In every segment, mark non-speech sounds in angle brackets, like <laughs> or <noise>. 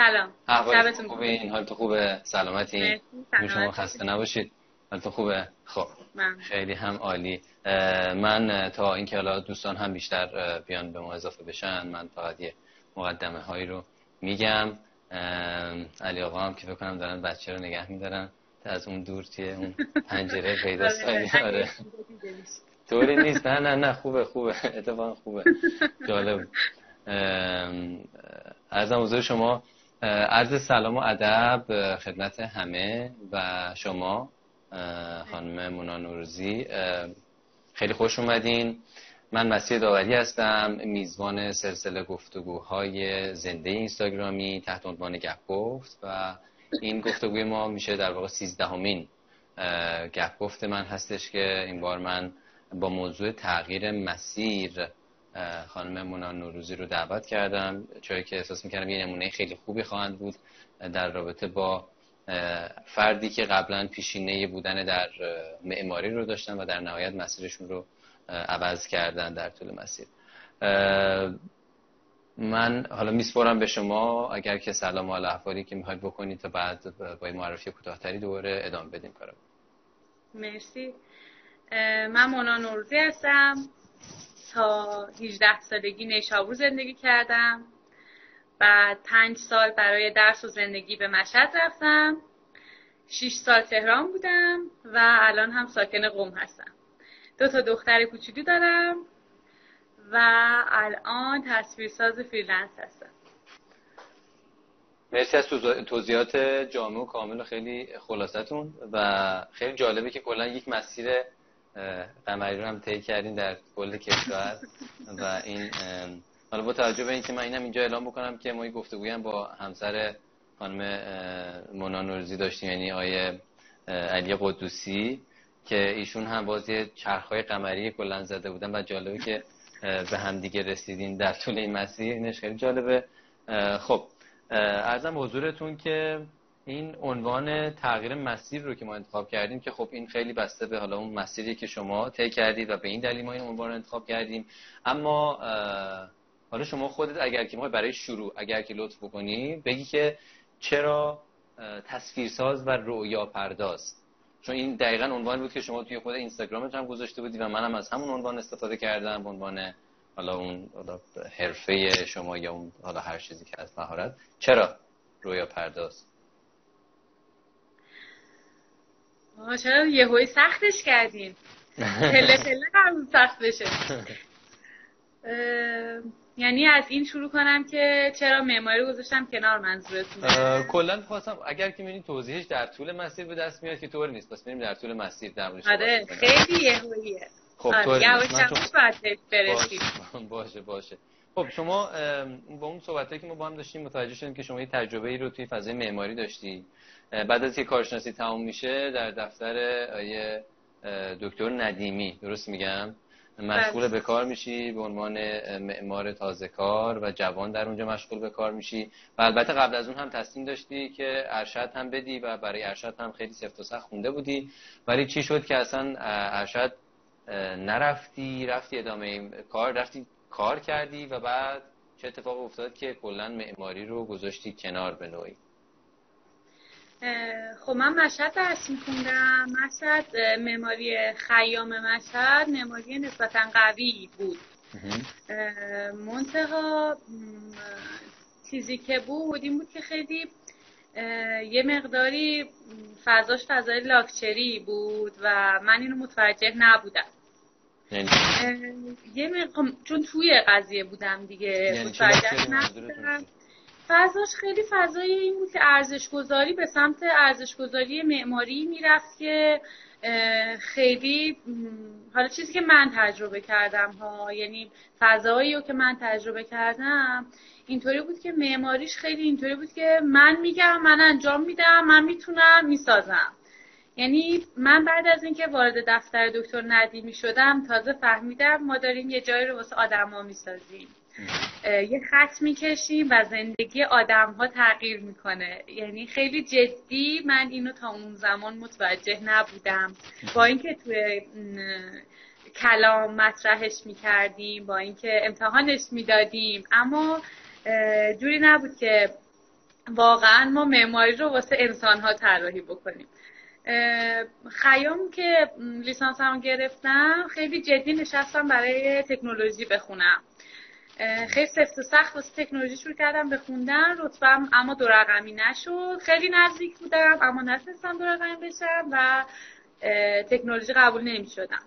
سلام. شبتون خوبه این حالت خوبه؟ سلامتی؟ شما خسته نباشید. حالت خوبه؟ خب. خیلی هم عالی. من تا اینکه حالا دوستان هم بیشتر بیان به ما اضافه بشن من فقط یه مقدمه هایی رو میگم. علی آقا هم که فکر کنم دارن بچه رو نگه میدارن. از اون دور توی اون پنجره پیدا <laughs> آره <laughs> طوری نیست. نه نه نه. خوبه خوبه. <laughs> اتفاقا خوبه. جالب. ارزم حضور شما. عرض سلام و ادب خدمت همه و شما خانم مونا نوروزی. خیلی خوش اومدین. من مسیح داوری هستم میزبان سلسله گفتگوهای زنده اینستاگرامی تحت عنوان گپ گفت و این گفتگوی ما میشه در واقع سیزدهمین گپ گفت من هستش که این بار من با موضوع تغییر مسیر خانم مونا نوروزی رو دعوت کردم چون که احساس می‌کردم یه نمونه خیلی خوبی خواهند بود در رابطه با فردی که قبلا پیشینه بودن در معماری رو داشتن و در نهایت مسیرشون رو عوض کردن در طول مسیر. من حالا میسپرم به شما اگر که سلام و احوالی که می‌خواید بکنید تا بعد با معرفی کوتاهتری دوباره ادامه بدیم کارم مرسی. من مونا نوروزی هستم. تا 18 سالگی نیشابور زندگی کردم. بعد پنج سال برای درس و زندگی به مشهد رفتم. 6 سال تهران بودم و الان هم ساکن قم هستم. دو تا دختر کوچولو دارم و الان تصویرساز freelance هستم. مرسی از توضیحات جامع و کامل و خیلی خلاصتون و خیلی جالبه که کلا یک مسیر قمری رو هم طی کردین در کل کشور و این حالا با توجه به اینکه من اینم اینجا اعلام بکنم که ما گفتگوی هم با همسر خانم مونا نورزی داشتیم یعنی آیه علی قدوسی که ایشون هم بازی چرخهای قمری کلا زده بودن و جالبه که به هم دیگه رسیدین در طول این مسیر. اینش خیلی جالبه. خب ارزم حضورتون که این عنوان تغییر مسیر رو که ما انتخاب کردیم که خب این خیلی بسته به حالا اون مسیری که شما طی کردید و به این دلیل ما این عنوان انتخاب کردیم. اما حالا شما خودت اگر که ما برای شروع اگر که لطف بکنی بگی که چرا تصویرساز و رؤیا پرداز چون این دقیقا عنوان بود که شما توی خود اینستاگرامت هم گذاشته بودی و منم از همون عنوان استفاده کردم عنوان حالا اون حرفه شما یا اون حالا هر چیزی که از مهارت. چرا رویا پرداز چرا یهوی سختش کردیم پله پله قرار سخت بشه. یعنی از این شروع کنم که چرا معماری گذاشتم کنار منظورتون. کلا خواستم اگر که می‌بینید توضیحش در طول مسیر به دست میاد که طور نیست. پس بریم در طول مسیر در آره خیلی یهوییه. خب آره، طور باشه باشه باشه. خب شما با اون صحبتایی که ما با هم داشتیم متوجه شدیم که شما یه تجربه ای رو توی فضای معماری داشتی. بعد از که کارشناسی تموم میشه در دفتر آیه دکتر ندیمی درست میگم؟ مشغول. به کار میشی به عنوان معمار تازه کار و جوان در اونجا مشغول به کار میشی. و البته قبل از اون هم تصمیم داشتی که ارشد هم بدی و برای ارشد هم خیلی سفت و سخت خونده بودی. ولی چی شد که اصلا ارشد نرفتی رفتی ادامه کار رفتی کار کردی و بعد چه اتفاق افتاد که کلا معماری رو گذاشتی کنار به نوعی؟ خب من مشهد درس میخوندم. مشهد معماری خیام مشهد معماری نسبتا قوی بود. منتها چیزی که بود این بود که خیلی یه مقداری فضاش فضای لاکچری بود و من اینو متوجه نبودم. یعنی؟ یه مقام چون توی قضیه بودم دیگه. یعنی متوجه نبودم. فضاش خیلی فضای این بود که ارزش گذاری به سمت ارزش گذاری معماری می‌رفت که خیلی حالا چیزی که من تجربه کردم ها یعنی فضایی رو که من تجربه کردم اینطوری بود که معماریش خیلی اینطوری بود که من میگم من انجام میدم من می‌تونم می‌سازم. یعنی من بعد از اینکه وارد دفتر دکتر ندیمی شدم تازه فهمیدم ما داریم یه جایی رو واسه آدما می‌سازیم. یه خط می‌کشیم و زندگی آدم ها تغییر می‌کنه. یعنی خیلی جدی من اینو تا اون زمان متوجه نبودم. با اینکه توی کلام مطرحش می‌کردیم با اینکه امتحانش می‌دادیم. اما جوری نبود که واقعا ما معماری رو واسه انسان ها طراحی بکنیم. خیام که لیسانس هم گرفتم خیلی جدی نشستم برای تکنولوژی بخونم. خیلی سفت و سخت واسه تکنولوژی شروع کردم بخوندن رتبم اما دو رقمی نشد. خیلی نزدیک بودم اما نتونستم دو رقمی بشم و تکنولوژی قبول نمی شدم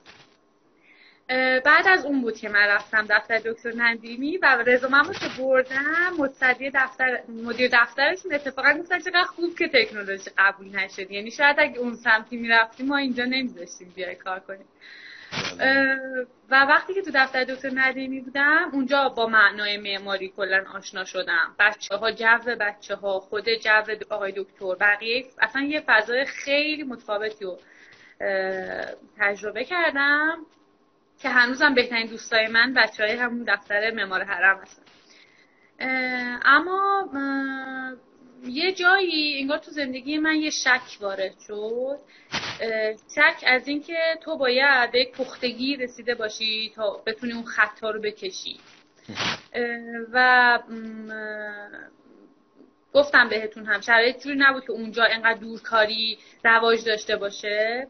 بعد از اون بود که من رفتم دفتر دکتر نندیمی و رزومم که بردم متصدی دفتر مدیر دفترشون اتفاقا گفتن چقدر خوب که تکنولوژی قبول نشد. یعنی شاید اگه اون سمتی می‌رفتیم ما اینجا نمیذاشتیم بیای کار کنیم. و وقتی که تو دفتر دکتر ندیمی بودم اونجا با معنای معماری کلا آشنا شدم. بچه ها جو بچه ها خود جو آقای دکتر بقیه اصلا یه فضای خیلی متفاوتی رو تجربه کردم که هنوزم بهترین دوستای من بچه های همون دفتر معمار حرم هستن. اما یه جایی انگار تو زندگی من یه شک وارد شد. شک از اینکه تو باید به پختگی رسیده باشی تا بتونی اون خطا رو بکشی. و گفتم بهتون هم شرایط جوری نبود که اونجا انقدر دورکاری رواج داشته باشه.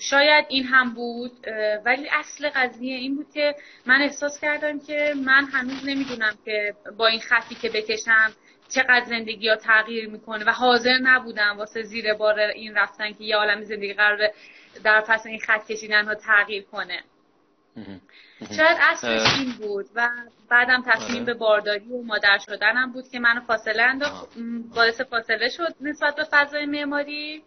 شاید این هم بود ولی اصل قضیه این بود که من احساس کردم که من هنوز نمی‌دونم که با این خطی که بکشم چقدر زندگی ها تغییر می‌کنه و حاضر نبودم واسه زیر بار این رفتن که یه عالم زندگی قرار در پس این خط کشیدن ها تغییر کنه. شاید اصلش این بود و بعدم تصمیم آره. به بارداری و مادر شدنم بود که منو فاصله انداخت. باعث فاصله شد نسبت به فضای معماری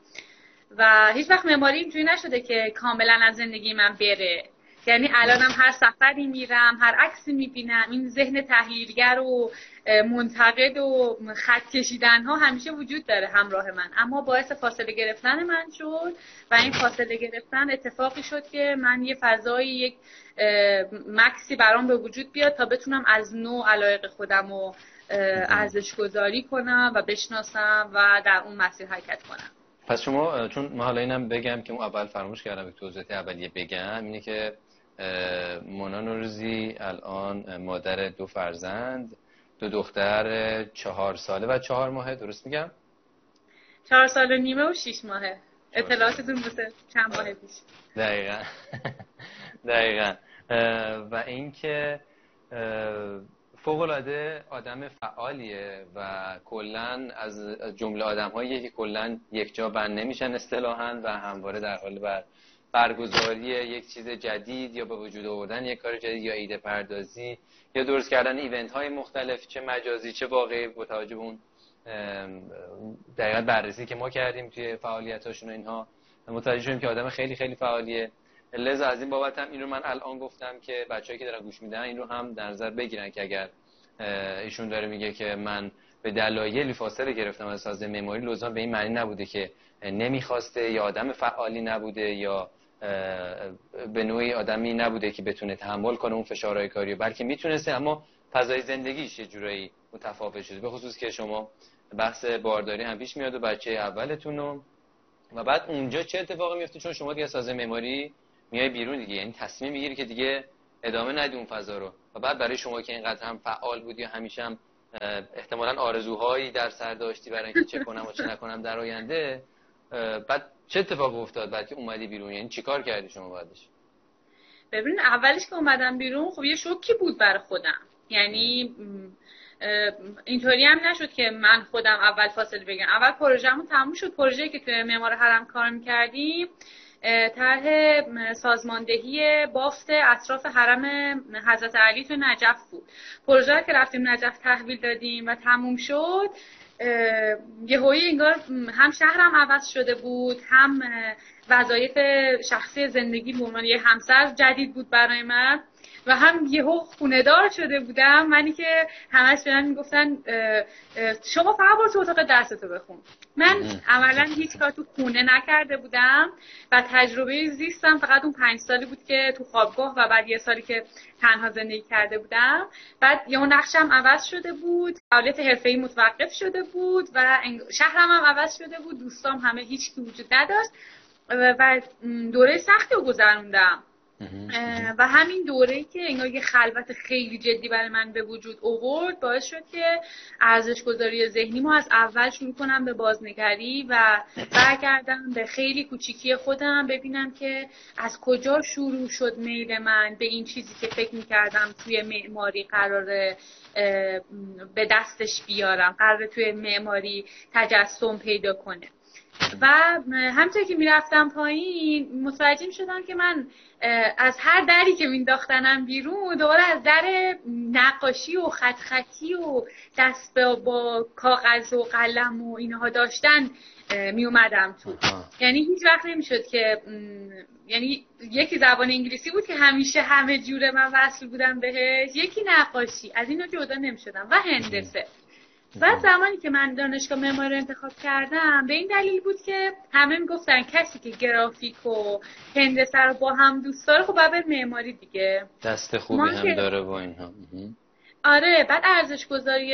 و هیچ وقت معماری اینجوری نشده که کاملا از زندگی من بره. یعنی الانم هر سفری میرم هر عکسی می‌بینم این ذهن تحلیلگر و منتقد و خط کشیدن ها همیشه وجود داره همراه من. اما باعث فاصله گرفتن من شد و این فاصله گرفتن اتفاقی شد که من یه فضایی یک مکسی برام به وجود بیاد تا بتونم از نوع علایق خودم رو ارزش گذاری کنم و بشناسم و در اون مسیر حرکت کنم. پس شما چون ما حالا اینم بگم که اون اول فراموش کردم به توضیحات اولیه بگم اینه که مونا نوروزی الان مادر دو فرزند دو دختر چهار ساله و چهار ماهه درست میگم؟ چهار سال و نیمه و شیش ماهه. اطلاعاتتون بسه چند ماه پیش؟ دقیقا. <laughs> دقیقا. و اینکه فوق آدم فعالیه و کلا از جمله آدم هایی که کلا یک جا بند نمیشن اصطلاحا و همواره در حال بر برگزاری یک چیز جدید یا به وجود آوردن یک کار جدید یا ایده پردازی یا درست کردن ایونت های مختلف چه مجازی چه واقعی با توجه اون دقیقا بررسی که ما کردیم توی فعالیت هاشون اینها. متوجه شدیم که آدم خیلی خیلی فعالیه. لذا از این بابت هم این رو من الان گفتم که بچه‌ای که دارن گوش میدن این رو هم در نظر بگیرن که اگر ایشون داره میگه که من به دلایلی فاصله گرفتم از ساز معماری لزوما به این معنی نبوده که نمی‌خواسته یا آدم فعالی نبوده یا به نوعی آدمی نبوده که بتونه تحمل کنه اون فشارهای کاری بلکه می‌تونسته اما فضای زندگیش یه جورایی متفاوت شده. به خصوص که شما بحث بارداری هم پیش میاد و بچه اولتون و بعد اونجا چه اتفاقی میفته؟ چون شما دیگه ساز معماری میای بیرون دیگه. یعنی تصمیم می‌گیری که دیگه ادامه ندی اون فضا رو. و بعد برای شما که اینقدر هم فعال بودی و همیشه هم احتمالا آرزوهایی در سر داشتی برای اینکه چه کنم و چه نکنم در آینده بعد چه اتفاق افتاد بعد که اومدی بیرون؟ یعنی چیکار کردی شما بعدش؟ ببین اولش که اومدم بیرون خب یه شوکی بود برای خودم. یعنی اینطوری هم نشد که من خودم اول فاصله بگم اول پروژهمون تموم شد. پروژه‌ای که توی معمار حرم کار می‌کردیم طرح سازماندهی بافت اطراف حرم حضرت علی تو نجف بود. پروژه که رفتیم نجف تحویل دادیم و تموم شد. یهویی انگار هم شهرم عوض شده بود هم وظایف شخصی زندگی به یه همسر جدید بود برای من. و هم یهو خونه دار شده بودم. منی که همش به من می‌گفتن شما فقط برو تو اتاق درستو بخون. من عملا هیچ کار تو خونه نکرده بودم و تجربه زیستم فقط اون پنج سالی بود که تو خوابگاه و بعد یه سالی که تنها زندگی کرده بودم. بعد یهو نقشم عوض شده بود فعالیت حرفه‌ای متوقف شده بود و شهرم هم عوض شده بود. دوستام همه هیچ وجود نداشت. و دوره سختی رو گذروندم. و همین دوره که انگار یه خلوت خیلی جدی برای من به وجود اوورد باعث شد که ارزش گذاری ذهنی ما از اول شروع کنم به بازنگری و برگردم به خیلی کوچیکی خودم ببینم که از کجا شروع شد میل من به این چیزی که فکر می‌کردم توی معماری قراره به دستش بیارم قراره توی معماری تجسم پیدا کنه. و همطور که می‌رفتم پایین متوجه شدم که من از هر دری که مینداختنم بیرون دوباره از در نقاشی و خط خطی و دست با کاغذ و قلم و اینها داشتن می اومدم تو. یعنی هیچ وقت نمی‌شد که یعنی یکی زبان انگلیسی بود که همیشه همه جوره من وصل بودم بهش یکی نقاشی. از اینو جدا نمی‌شدم. و هندسه. بعد زمانی که من دانشگاه معماری رو انتخاب کردم به این دلیل بود که همه می‌گفتن کسی که گرافیک و هندسه رو با هم دوست داره خب باید معماری دیگه. دست خوبی هم داره با اینها. آره بعد ارزش گذاری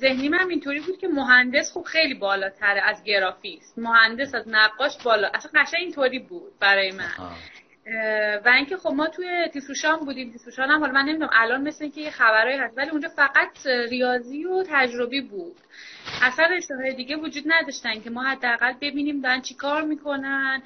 ذهنی من اینطوری بود که مهندس خوب خیلی بالاتره از گرافیست. مهندس از نقاش بالا. اصلا قشنگ اینطوری بود برای من. و اینکه خب ما توی تیسوشان بودیم. تیسوشان هم حالا من نمی‌دونم الان مثل اینکه یه خبرایی هست ولی اونجا فقط ریاضی و تجربی بود. اصلا رشته دیگه وجود نداشتن که ما حداقل ببینیم دارن چی کار می‌کنن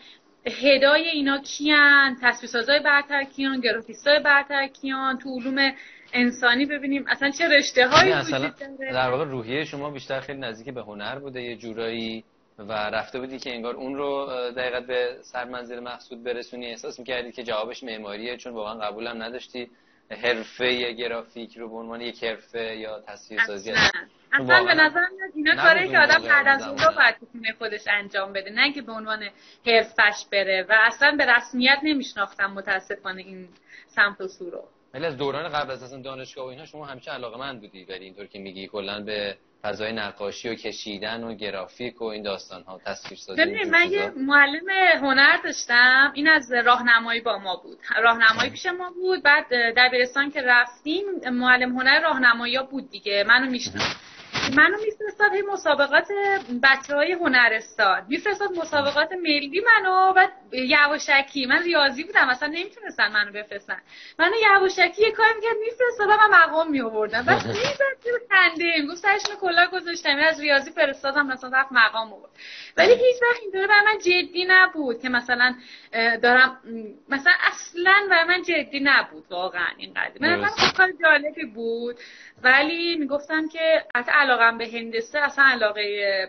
هدای اینا کیان تصویرسازای برتر کیان گرافیستای برتر کیان تو علوم انسانی ببینیم. اصلا چه رشته هایی وجود در واقع روحیه شما بیشتر خیلی نزدیک به هنر بوده یه جورایی و رفته بودی که انگار اون رو دقیقت به سرمنزل مقصود برسونی. احساس می‌کردی که جوابش معماریه چون واقعا قبولم نداشتی. حرفه گرافیک رو به عنوان یک حرفه یا تصویرسازی. اصلا. به نظر میاد اینا کاری که آدم بعد از اون رو باید خودش انجام بده نه که به عنوان حرفش بره. و اصلا به رسمیت نمیشناختم متاسفانه این سمت و سو رو. ولی از دوران قبل از اصلا دانشگاه و اینا شما همیشه علاقه من بودی؟ ولی اینطور که میگی کلا به فضای نقاشی و کشیدن و گرافیک و این داستان ها تصویر سازی من یه معلم هنر داشتم این از راهنمایی با ما بود. راهنمایی پیش ما بود بعد دبیرستان که رفتیم معلم هنر راهنمایی بود دیگه منو می‌شناسید. منو میفرستاد هی مسابقات بچه های هنرستان. میفرستاد مسابقات ملی منو و یواشکی. من ریاضی بودم اصلا نمی‌تونستن منو بفرستن. منو یواشکی یه کاری می‌کرد میفرستاد و من مقام میآوردم. بعد <laughs> می‌زد خنده می‌گفت سرشون کلا گذاشتم. از ریاضی فرستادم مثلا رفت مقام آورد. ولی هیچ وقت اینطوری برای من جدی نبود که مثلا دارم مثلا اصلا برای من جدی نبود واقعا این قضیه من خب کار جالبی بود. ولی می‌گفتم که حتی علاقم به هندسه اصلا علاقه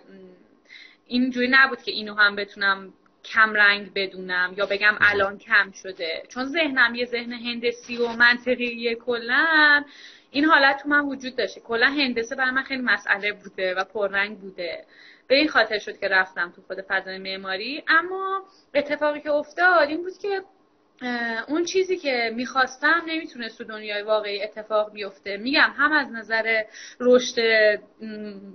اینجوری نبود که اینو هم بتونم کم رنگ بدونم یا بگم الان کم شده. چون ذهنم یه ذهن هندسی و منطقی کلا. این حالت تو من وجود داشته. کلا هندسه برای من خیلی مسئله بوده و پررنگ بوده. به این خاطر شد که رفتم تو خود فضای معماری. اما اتفاقی که افتاد این بود که اون چیزی که می‌خواستم نمی‌تونست تو دنیای واقعی اتفاق بیفته. میگم هم از نظر رشد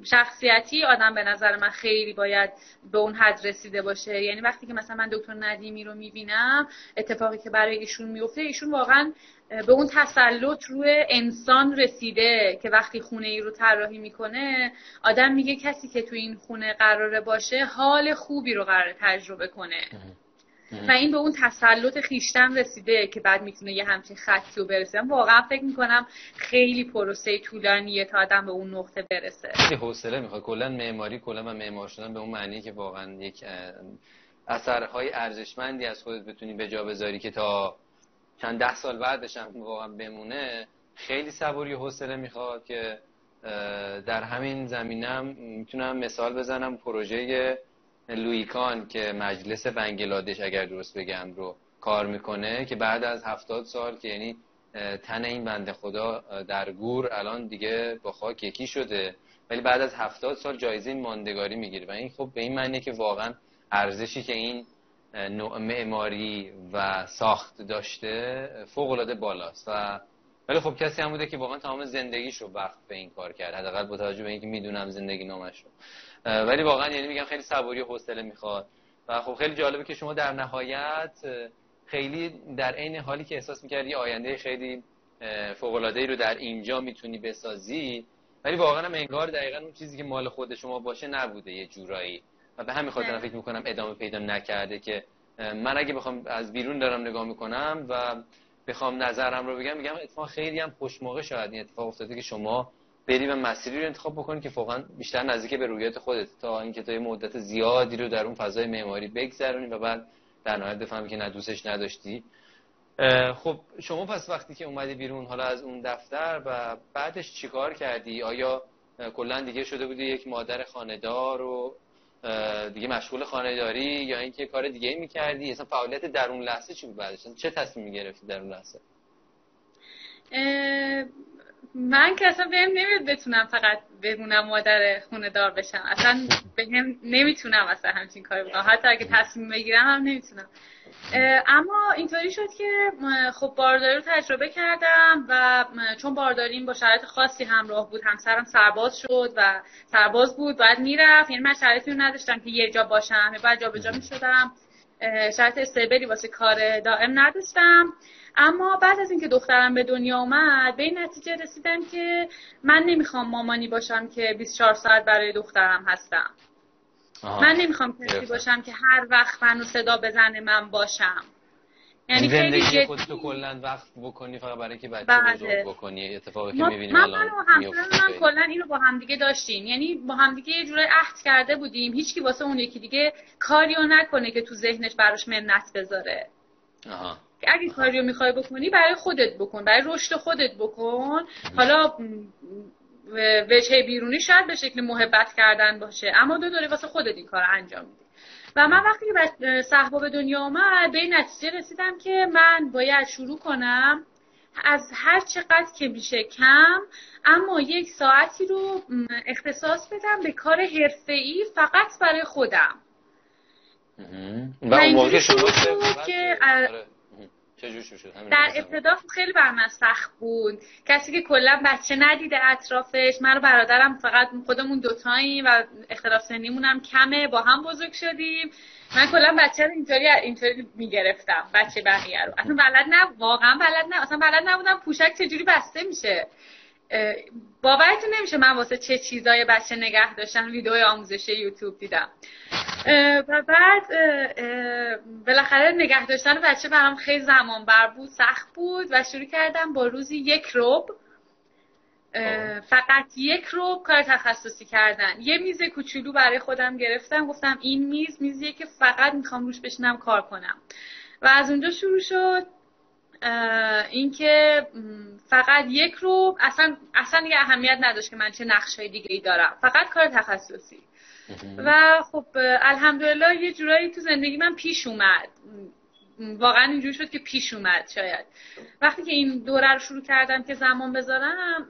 شخصیتی آدم به نظر من خیلی باید به اون حد رسیده باشه. یعنی وقتی که مثلا من دکتر ندیمی رو می‌بینم اتفاقی که برای ایشون میفته ایشون واقعا به اون تسلط روی انسان رسیده که وقتی خونه ای رو طراحی می‌کنه آدم میگه کسی که تو این خونه قراره باشه حال خوبی رو قراره تجربه کنه. و این به اون تسلط خیشتن رسیده که بعد می‌تونه یه همچین خطی رو برسه. واقعا فکر می‌کنم خیلی پروسه طولانیه تا آدم به اون نقطه برسه. خیلی حوصله می‌خواد. کلا معماری کلا و معمار شدن به اون معنی که واقعا یک اثرهای ارزشمندی از خودت بتونی به جا بذاری که تا چند ده سال بعدش هم واقعا بمونه خیلی صبوری و حوصله می‌خواد که در همین زمینم می‌تونم مثال بزنم. پروژه لویکان که مجلس بنگلادش اگر درست بگم رو کار می‌کنه که بعد از هفتاد سال که یعنی تن این بنده خدا در گور الان دیگه با خاک یکی شده. ولی بعد از هفتاد سال جایزه ماندگاری می‌گیره. و این خب به این معنی که واقعا ارزشی که این نوع معماری و ساخت داشته فوق العاده بالاست. و ولی خب کسی هم بوده که واقعا تمام زندگیش رو وقت به این کار کرد. حداقل با توجه به اینکه می‌دونم زندگی نامش رو. ولی واقعا یعنی میگم خیلی صبوری و حوصله می‌خواد. و خب خیلی جالبه که شما در نهایت خیلی در عین حالی که احساس می‌کردی آینده خیلی فوق العاده رو در اینجا می‌تونی بسازی ولی واقعا هم انگار دقیقا اون چیزی که مال خود شما باشه نبوده یه جورایی. و به همین خاطر فکر می‌کنم ادامه پیدا نکرده که من اگه بخوام از بیرون دارم نگاه می‌کنم و بخوام نظرم رو بگم میگم اتفاق خیلی هم خوش موقع شاید این اتفاق افتاده که شما بری و مسیری رو انتخاب بکنید که فوقا بیشتر نزدیک به رویت خودت. تا اینکه تا یه مدت زیادی رو در اون فضای معماری بگذرونی و بعد در نهایت بفهمی که نه دوستش نداشتی. خب شما پس وقتی که اومدی بیرون حالا از اون دفتر و بعدش چیکار کردی؟ آیا کلا دیگه شده بودی یک مادر خاندار و دیگه مشغول خانهداری یا اینکه کار دیگه می‌کردی؟ اصلا فعالیت در اون لحظه چی بود بعدش؟ چه تصمیمی گرفتی در اون لحظه؟ من که اصلا بهم نمیاد بتونم فقط بمونم مادر خونه دار بشم. اصلا بهم نمی‌تونم اصلا همچین کاری بکنم. حتی اگه تصمیم بگیرم هم نمی‌تونم. اما اینطوری شد که خب بارداری رو تجربه کردم و چون بارداریم با شرایط خاصی همراه بود همسرم سرباز شد و سرباز بود باید می‌رفت. یعنی من شرایطی رو نداشتم که یه جا باشم باید جابجا می‌شدم. شرایط استیبلی واسه کار دائم نداشتم. اما بعد از اینکه دخترم به دنیا اومد به این نتیجه رسیدم که من نمی‌خوام مامانی باشم که 24 ساعت برای دخترم هستم. من نمی‌خوام کسی باشم که هر وقت منو صدا بزنه من باشم. یعنی خیلی جدی. خودتو کلا وقت بکنی فقط برای اینکه بچه بله. بزرگ بکنی. اتفاقی که می‌بینیم الان من من کلا اینو با همدیگه داشتیم. یعنی با همدیگه یه جوری عهد کرده بودیم. هیچکی واسه اون یکی دیگه کاریو نکنه که تو ذهنش براش منت بذاره. آها. که اگه کاریو می‌خوای بکنی برای خودت بکن. برای رشد خودت بکن. حالا وجه بیرونی شاید به شکل محبت کردن باشه. اما دو دوره واسه خودت این کار انجام میدی و من وقتی که صحبا به دنیا آمد به این نتیجه رسیدم که من باید شروع کنم از هر چقدر که میشه کم اما یک ساعتی رو اختصاص بدم به کار حرفه‌ای فقط برای خودم. و اون موقع شما که در ابتدا خیلی بر من سخت بود. کسی که کلا بچه ندیده اطرافش من و برادرم فقط خودمون دوتاییم و اختلاف سنیمون هم کمه با هم بزرگ شدیم. من کلا بچه رو اینطوری اینطوری می‌گرفتم بچه بقیه رو. اصلا بلد نه واقعا بلد نه اصلا بلد نبودم پوشک چجوری بسته میشه. باورتون نمیشه من واسه چه چیزای بچه نگه داشتن ویدیو آموزشی یوتیوب دیدم. و بعد بالاخره نگه داشتن بچه برام خیلی زمان بر بود سخت بود و شروع کردم با روزی یک روب فقط یک روب کار تخصصی کردن. یه میز کوچولو برای خودم گرفتم گفتم این میز میزیه که فقط می‌خوام روش بشینم کار کنم. و از اونجا شروع شد. اینکه فقط یک رو اصلا اصلا دیگه اهمیت نداشت که من چه نقشه دیگه ای دارم. فقط کار تخصصی. و خب الحمدلله یه جورایی تو زندگی من پیش اومد. واقعا اینجوری شد که پیش اومد شاید. وقتی که این دوره رو شروع کردم که زمان بذارم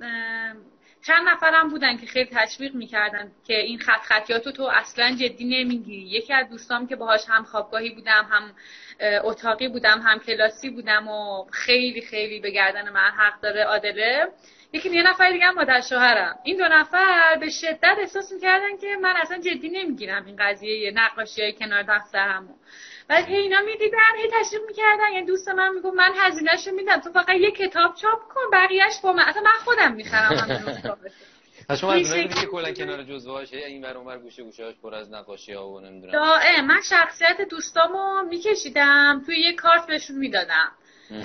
چند نفرم بودن که خیلی تشویق می‌کردن که این خط خطیاتو تو اصلا جدی نمی‌گیری یکی از دوستام که باهاش هم خوابگاهی بودم هم اتاقی بودم هم کلاسی بودم و خیلی خیلی به گردن من حق داره عادله. یکی یه نفر دیگه هم مادر شوهرم. این دو نفر به شدت احساس می‌کردن که من اصلا جدی نمی‌گیرم این قضیه نقاشی های کنار دفترمو. بعد هی اینا می‌دیدن هی تشریف می‌کردن. یعنی دوست من میگو من هزینهشو میدم تو فقط یه کتاب چاپ کن بقیهش با من. اصلا من خودم می‌خرم <laughs> شما از که کلا کنار جزوهاش این ور اونور گوشه گوشهاش پر از نقاشی ها و نمی‌دونم. دائم. من شخصیت دوستامو میکشیدم توی یه کارت بهشون می‌دادم.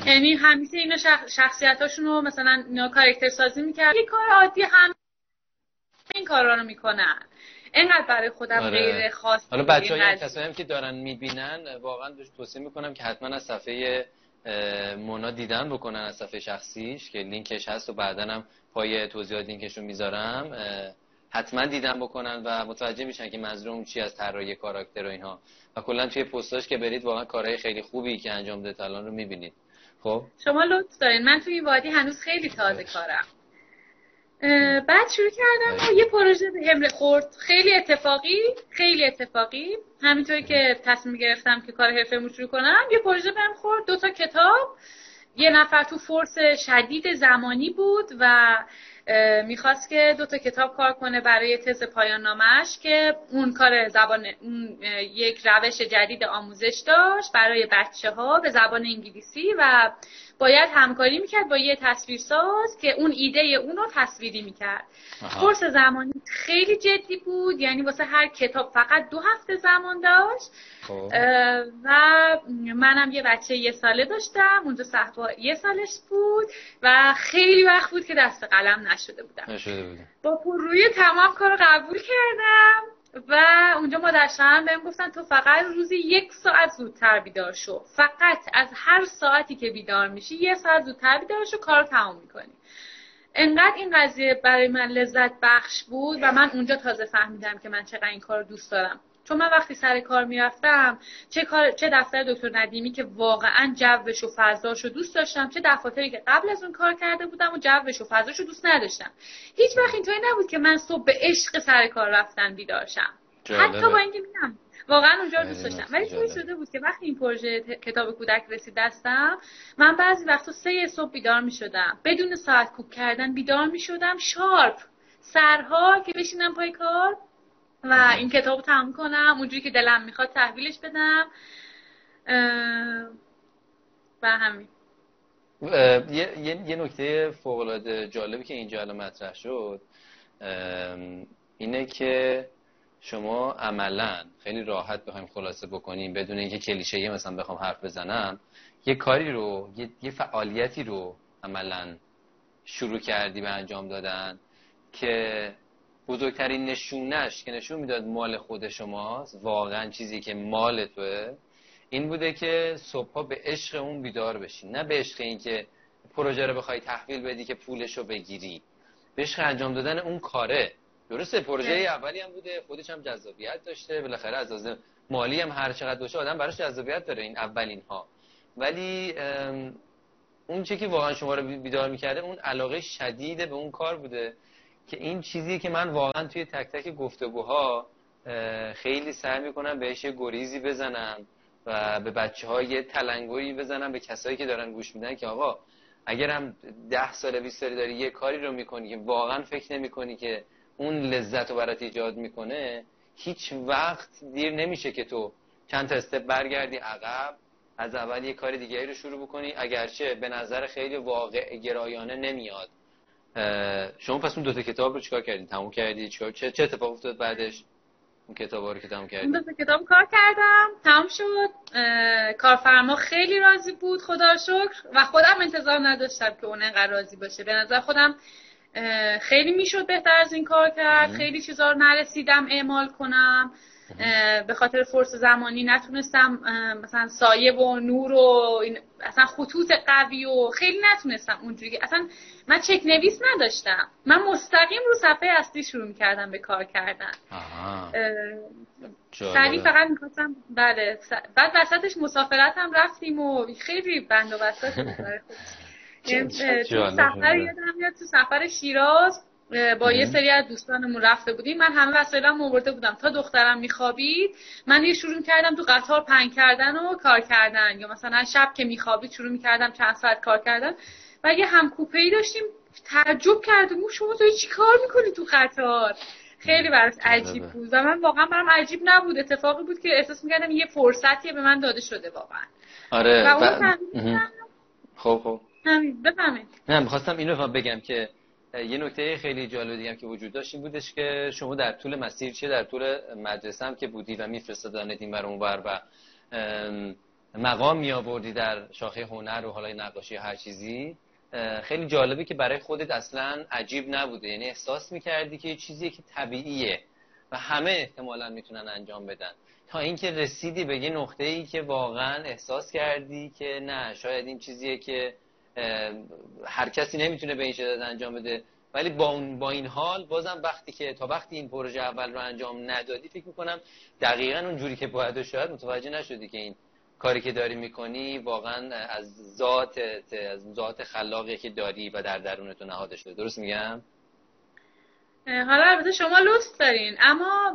یعنی همیشه اینا شخصیتاشون رو مثلا اینا کاراکتر سازی می‌کرد یه کار عادی هم این کارا رو می‌کنن. اینقدر برای خودم آره. غیر خاص حالا بچه های کسایی هم که دارن می‌بینن واقعا توصیه می‌کنم که حتما از صفحه مونا دیدن بکنن از صفحه شخصیش که لینکش هست و بعدا هم پای توضیحات لینکش رو می‌ذارم حتما دیدن بکنن و متوجه میشن که منظورم چی از طراحی کاراکتر و اینها. و کلا توی پستاش که برید واقعا کارهای خیلی خوبی که انجام داده الان رو می‌بینید. خب؟ شما لطف دارین. من توی این وادی هنوز خیلی تازه کارم. بعد شروع کردم. و یه پروژه به هم خورد. خیلی اتفاقی خیلی اتفاقی. همینطوری که تصمیم گرفتم که کار حرفه شروع کنم یه پروژه بهم خورد. دو تا کتاب. یه نفر تو فرس شدید زمانی بود و می‌خواست که دو تا کتاب کار کنه برای تز پایان نامش که اون کار زبان اون یک روش جدید آموزش داشت برای بچه ها به زبان انگلیسی و باید همکاری می‌کرد با یه تصویرساز که اون ایده اون رو تصویری می‌کرد. کورس زمانی خیلی جدی بود یعنی واسه هر کتاب فقط دو هفته زمان داشت. خب. و منم یه بچه یه ساله داشتم اونجا صحبا یه سالش بود و خیلی وقت بود که دست قلم نشده بودم. نشده با پروی تمام کار قبول کردم. و اونجا مادرشوهرم بهم گفتن تو فقط روزی یک ساعت زودتر بیدار شو. فقط از هر ساعتی که بیدار میشی یه ساعت زودتر بیدار شو کار تمام می‌کنی. انقدر این قضیه برای من لذت بخش بود و من اونجا تازه فهمیدم که من چقدر این کار دوست دارم. چون من وقتی سر کار می‌رفتم چه کار چه دفتر دکتر ندیمی که واقعا جوش و فضاش رو دوست داشتم چه دفاتری که قبل از اون کار کرده بودم و جوش و فضاش رو دوست نداشتم. هیچ وقت اینطوری نبود که من صبح به عشق سر کار رفتن بیدارشم حتی با اینکه میگم واقعا اونجا رو دوست داشتم. ولی چیزی شده بود که وقتی این پروژه کتاب کودک رسید دستم من بعضی وقتا سه صبح بیدار می شدم بدون ساعت کوک کردن بیدار می شدم شارپ. سرها که بشینم پای کار و این کتاب رو تمام کنم. اونجوری که دلم می‌خواد تحویلش بدم. و همین. یه, یه نکته فوق جالبی که اینجا الان مطرح شد اینه که شما عملا خیلی راحت بخوایم خلاصه بکنیم بدون اینکه کلیشه مثلا بخوام حرف بزنم یه کاری رو یه, یه فعالیتی رو عملا شروع کردی به انجام دادن که بزرگترین نشونش که نشون می‌داد مال خود شماست واقعا چیزی که مال توه این بوده که صبحها به عشق اون بیدار بشین. نه به عشق این که پروژه رو بخوای تحویل بدی که پولش رو بگیری. به عشق انجام دادن اون کاره. درسته پروژه اولی هم بوده خودش هم جذابیت داشته. بالاخره از از مالی هم هر چقدر باشه آدم براش جذابیت داره این اولین ها. ولی اون چه که واقعا شما رو بیدار می‌کرده اون علاقه شدید به اون کار بوده. که این چیزی که من واقعا توی تک تک گفتگوها خیلی سعی می‌کنم بهش گریزی بزنم و به بچه ها یه تلنگویی بزنم به کسایی که دارن گوش میدن که آقا اگر هم ده سال 20 سالی داری یه کاری رو می‌کنی که واقعا فکر نمی‌کنی که اون لذت رو برات ایجاد می‌کنه هیچ وقت دیر نمیشه که تو چند تا استپ برگردی عقب از اول یه کار دیگری رو شروع بکنی. اگرچه به نظر خیلی واقع گرایانه نمیاد. شما پس اون دوتا کتاب رو چیکار کردین؟ تموم کردی؟ چیکار چه چه اتفاق افتاد بعدش؟ اون کتاب رو که تموم کردی؟ اون دوتا کتاب کار کردم. تموم شد. کارفرما خیلی راضی بود خدا شکر. و خودم انتظار نداشتم که اون انقدر راضی باشه. به نظر خودم خیلی می‌شد بهتر از این کار کرد. خیلی چیزا رو نرسیدم اعمال کنم. به خاطر فرص زمانی نتونستم مثلا سایه و نور و اصلا خطوط قوی و خیلی نتونستم اونجوری. اصلا من چک نویس نداشتم. من مستقیم رو صفحه اصلی شروع می‌کردم به کار کردن. سریع فقط می‌خواستم بله. بعد وسطش مسافرت هم رفتیم و خیلی بند و وسط <laughs> تو سفر یادم میاد تو سفر شیراز با یه سری از دوستانمون رفته بودیم. من همه وسایلم آورده بودم. تا دخترم میخوابید من یه شروع کردم تو قطار پنگ کردن و کار کردن. یا مثلا شب که میخوابید شروع می‌کردم چند ساعت کار کردن. و یه هم کوپه ای داشتیم تعجب کردیم. شما تو چی کار می‌کنی تو قطار؟ خیلی براش عجیب بود. و من واقعا برام عجیب نبود. اتفاقی بود که احساس می‌کردم یه فرصتی به من داده شده واقعا. آره و خب خب. بفهمید نه می‌خواستم اینو بگم که یه نکته خیلی جالب دیگه که وجود داشت این بودش که شما در طول مسیر چه در طول مدرسه هم که بودی و میفرستادنت این بر اونور و مقام می آوردی در شاخه هنر و حالا نقاشی هر چیزی. خیلی جالبه که برای خودت اصلا عجیب نبوده. یعنی احساس می‌کردی که یه چیزیه که طبیعیه و همه احتمالا می‌تونن انجام بدن. تا اینکه رسیدی به یه نقطه ای که واقعا احساس کردی که نه شاید این چیزیه که هر کسی نمی‌تونه به این شدت انجام بده. ولی با, اون با این حال بازم وقتی که تا وقتی این پروژه اول رو انجام ندادی فکر می‌کنم دقیقا اون جوری که باید شاید متوجه نشدی که این کاری که داری می‌کنی واقعا از ذات از ذات خلاقی که داری و در درونتون نهاده شده. درست میگم؟ حالا البته شما لطف دارین. اما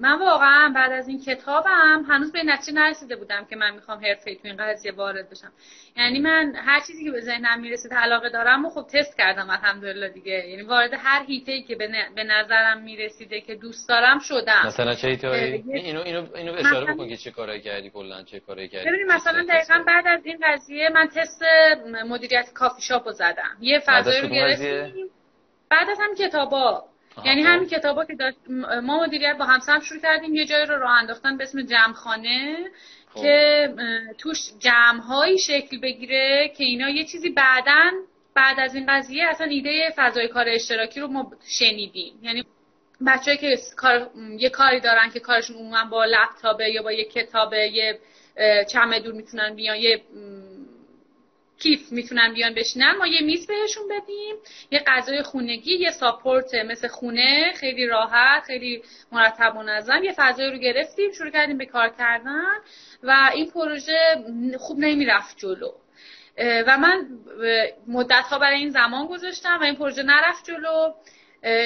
من واقعا بعد از این کتابم هنوز به نتیجه نرسیده بودم که من می‌خوام حرفه تو این قضیه وارد بشم. یعنی من هر چیزی که به ذهنم می‌رسید علاقه دارم و خب تست کردم الحمدلله دیگه. یعنی وارد هر هیته ای که به نظرم می‌رسیده که دوست دارم شدم. مثلا چه هیتایی اینو اینو اینو اشاره بکن که چه کارایی کردی کلا چه کارایی کردی. ببینید مثلا دقیقاً بعد از این قضیه من تست مدیریت کافی شاپو زدم. یه فضایی رو گرفتیم. بعد از هم کتابا. یعنی همین کتابا که داشت ما مدیریت با همسرم شروع کردیم. یه جایی رو راه انداختن به اسم جمعخانه خب. که توش جمعهایی شکل بگیره که اینا یه چیزی بعدا بعد از این قضیه اصلا ایده فضای کار اشتراکی رو ما شنیدیم. یعنی بچه‌ای که کار... یه کاری دارن که کارشون عموما با لپتاپه یا با یه کتاب یه چمدون می‌تونن بیان یه کیف می‌تونن بیان بشینن ما یه میز بهشون بدیم یه غذای خونگی یه ساپورت مثل خونه خیلی راحت خیلی مرتب و منظم یه فضایی رو گرفتیم شروع کردیم به کار کردن و این پروژه خوب نمی‌رفت جلو. و من مدت ها برای این زمان گذاشتم و این پروژه نرفت جلو.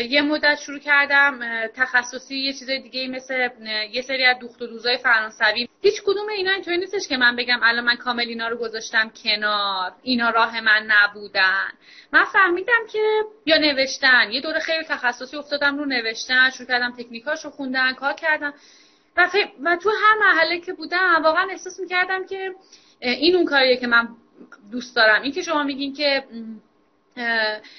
یه مدت شروع کردم تخصصی یه چیزای دیگه مثل یه سری از دوخت و دوزای فرانسوی. هیچ کدوم اینا اینطوری نیستش که من بگم الان من کامل اینا رو گذاشتم کنار اینا راه من نبودن. من فهمیدم که یا نوشتن یه دوره خیلی تخصصی افتادم رو نوشتن شروع کردم تکنیکاشو خوندن کار کردم. و, و تو هر محله که بودم واقعا احساس می‌کردم که این اون کاریه که من دوست دارم. این که شما میگین که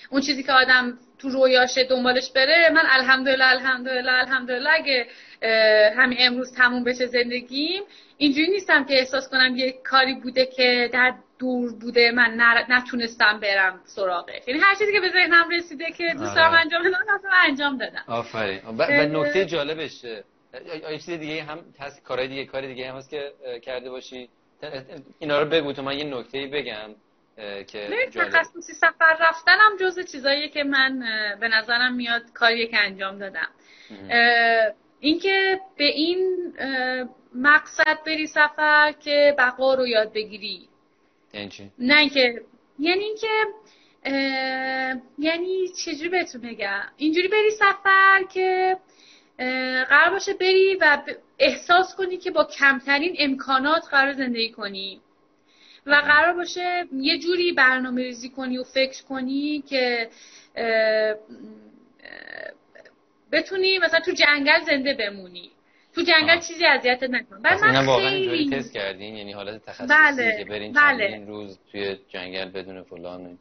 اون چیزی که آدم تو رویاشه دنبالش بره من الحمدلله الحمدلله الحمدلله اگه همین امروز تموم بشه زندگیم اینجوری نیستم که احساس کنم یه کاری بوده که در دور بوده من نتونستم برم سراغه یعنی هر چیزی که به ذهنم رسیده که دوست دارم آره. انجام بدم انجام دادم. آفرین. و نکته جالبش یه چیز دیگه هم هست کارهای دیگه کاری دیگه هم هست که کرده باشی. اینا رو بگو تو من یه نکته بگم. که تخصصی سفر رفتنم جز چیزایی که من به نظرم میاد کاری که انجام دادم. اینکه به این مقصد بری سفر که بقا رو یاد بگیری. یعنی نه اینکه یعنی اینکه یعنی چجوری بهتون بگم؟ اینجوری بری سفر که قرار باشه بری و احساس کنی که با کمترین امکانات قرار زندگی کنی. و قرار باشه یه جوری برنامه ریزی کنی و فکر کنی که بتونی مثلا تو جنگل زنده بمونی. تو جنگل چیزی اذیتت نکنه بعد من واقعا اینجوری تست کردین؟ یعنی حالت تخصصی بله. که برین بله. روز توی جنگل بدون فلان.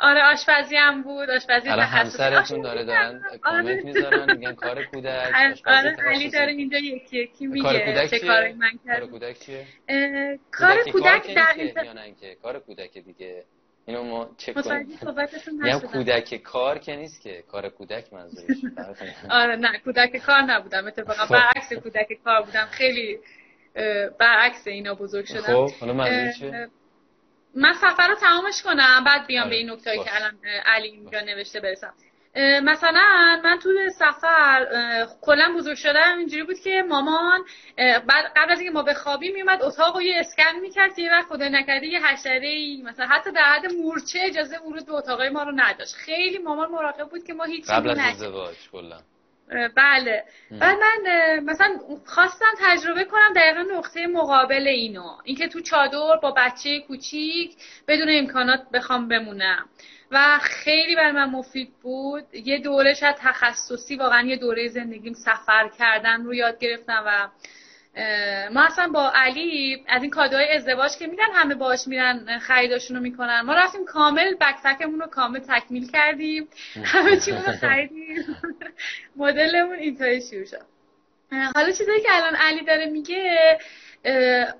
آره آشپزی هم بود آشپزی الان همسرتون داره دارن کامنت آره. می‌ذارن میگن کار کودک آره علی داره اینجا یکی یکی میگه چه کاری من کردم. کار کودک چیه؟ کار کودک در کار کودک دیگه. اینو ما چک کنیم. میگم کودک کار که نیست که کار کودک منظورش. <laughs> آره نه کودک کار نبودم. اتفاقا خب. برعکس کودک کار بودم. خیلی برعکس اینا بزرگ شدم. خب حالا منظور چیه؟ من سفر رو تمامش کنم بعد بیام به این آره، نکتهایی که الان علی اینجا نوشته برسم. مثلا من تو سفر کلا بزرگ شدم اینجوری بود که مامان بعد قبل از اینکه ما بخوابیم میومد اتاق رو یه اسکن می‌کرد یه وقت خدا نکرده یه حشره ای مثلا حتی در حد مورچه اجازه ورود به اتاقای ما رو نداشت. خیلی مامان مراقب بود که ما هیچ قبل از ازدواج کلا. بله. بعد من مثلا خواستم تجربه کنم دقیقا نقطه مقابل اینو. اینکه تو چادر با بچه کوچیک بدون امکانات بخوام بمونم. و خیلی بر من مفید بود. یه دوره شاید تخصصی واقعا یه دوره زندگیم سفر کردن رو یاد گرفتم و ما اصلا با علی از این کادوهای ازدواج که میدن همه باش میرن خریداشون رو می‌کنن. ما رفتیم کامل بکتکمون رو کامل تکمیل کردیم. همه چیمون رو خریدیم. <laughs> مدلمون اینطوری شروع شد. حالا چیزایی که الان علی داره میگه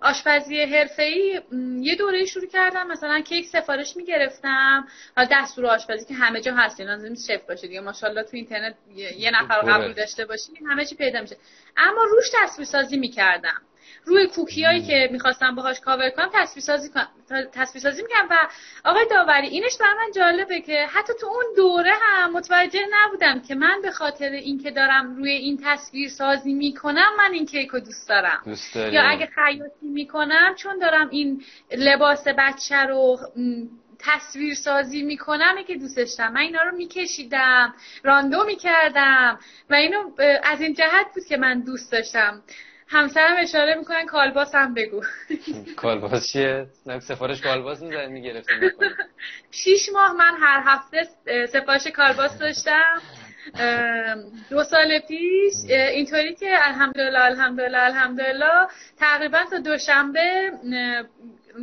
آشپزی ای یه دوره شروع کردم مثلا کیک سفارش می‌گرفتم. حالا دستور آشپزی که همه جا هست لازم شف باشه دیگه. ماشاءالله تو اینترنت یه نفر قبول داشته باشی همه چی پیدا میشه. اما روش تصویر سازی می‌کردم. روی کوکیایی که می‌خواستم باهاش کاور کنم تصویر سازی تصویر سازی می‌کنم و آقای داوری اینش برای من جالبه که حتی تو اون دوره هم متوجه نبودم که من به خاطر اینکه دارم روی این تصویر سازی می‌کنم من این کیک رو دوست دارم. دوست یا اگه خیاطی می‌کنم چون دارم این لباس بچه رو تصویر سازی می‌کنم که دوست داشتم. من اینا رو میکشیدم راندو می‌کردم و اینو از این جهت بود که من دوست داشتم. همسرم اشاره می‌کنن کالباس هم بگو. <laughs> کالباس چیه؟ سفارش کالباس می‌زنی می‌گرفتیم <laughs> شیش ماه من هر هفته سفارش کالباس داشتم. دو سال پیش. اینطوری که الحمدلله الحمدلله الحمدلله. تقریبا تا دوشنبه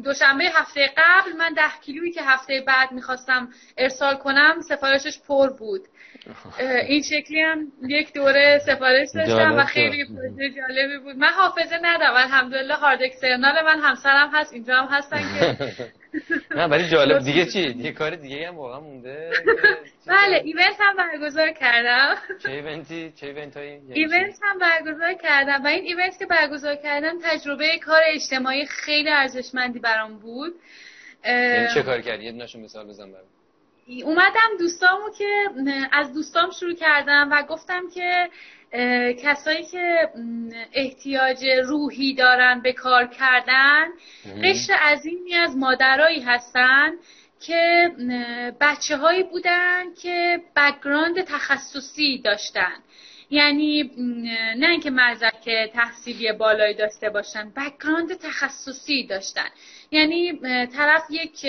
دوشنبه هفته قبل من ده کیلویی که هفته بعد می‌خواستم ارسال کنم سفارشش پر بود. این شکلی هم یک دوره سفارش داشتم و خیلی پروژه جالبی بود. من حافظه ندارم. الحمدلله hard external من همسرم هست اینجا هم هستن که. <laughs> نه ولی جالب. دیگه چی؟ دیگه کار دیگه هم واقعا مونده. <laughs> بله event هم برگزار کردم. چه event ی؟ چه event هایی event هم برگزار کردم و این event که برگزار کردم تجربه کار اجتماعی خیلی ارزشمندی برام بود. این چه کار کردی؟ یه مثال بزن برام. اومدم دوستامو که از دوستام شروع کردم و گفتم که کسایی که احتیاج روحی دارن به کار کردن قشر عظیمی از مادرایی هستن که بچه هایی بودن که background تخصصی داشتن. یعنی نه اینکه مدرک تحصیلی بالایی داشته باشن background تخصصی داشتن. یعنی طرف یک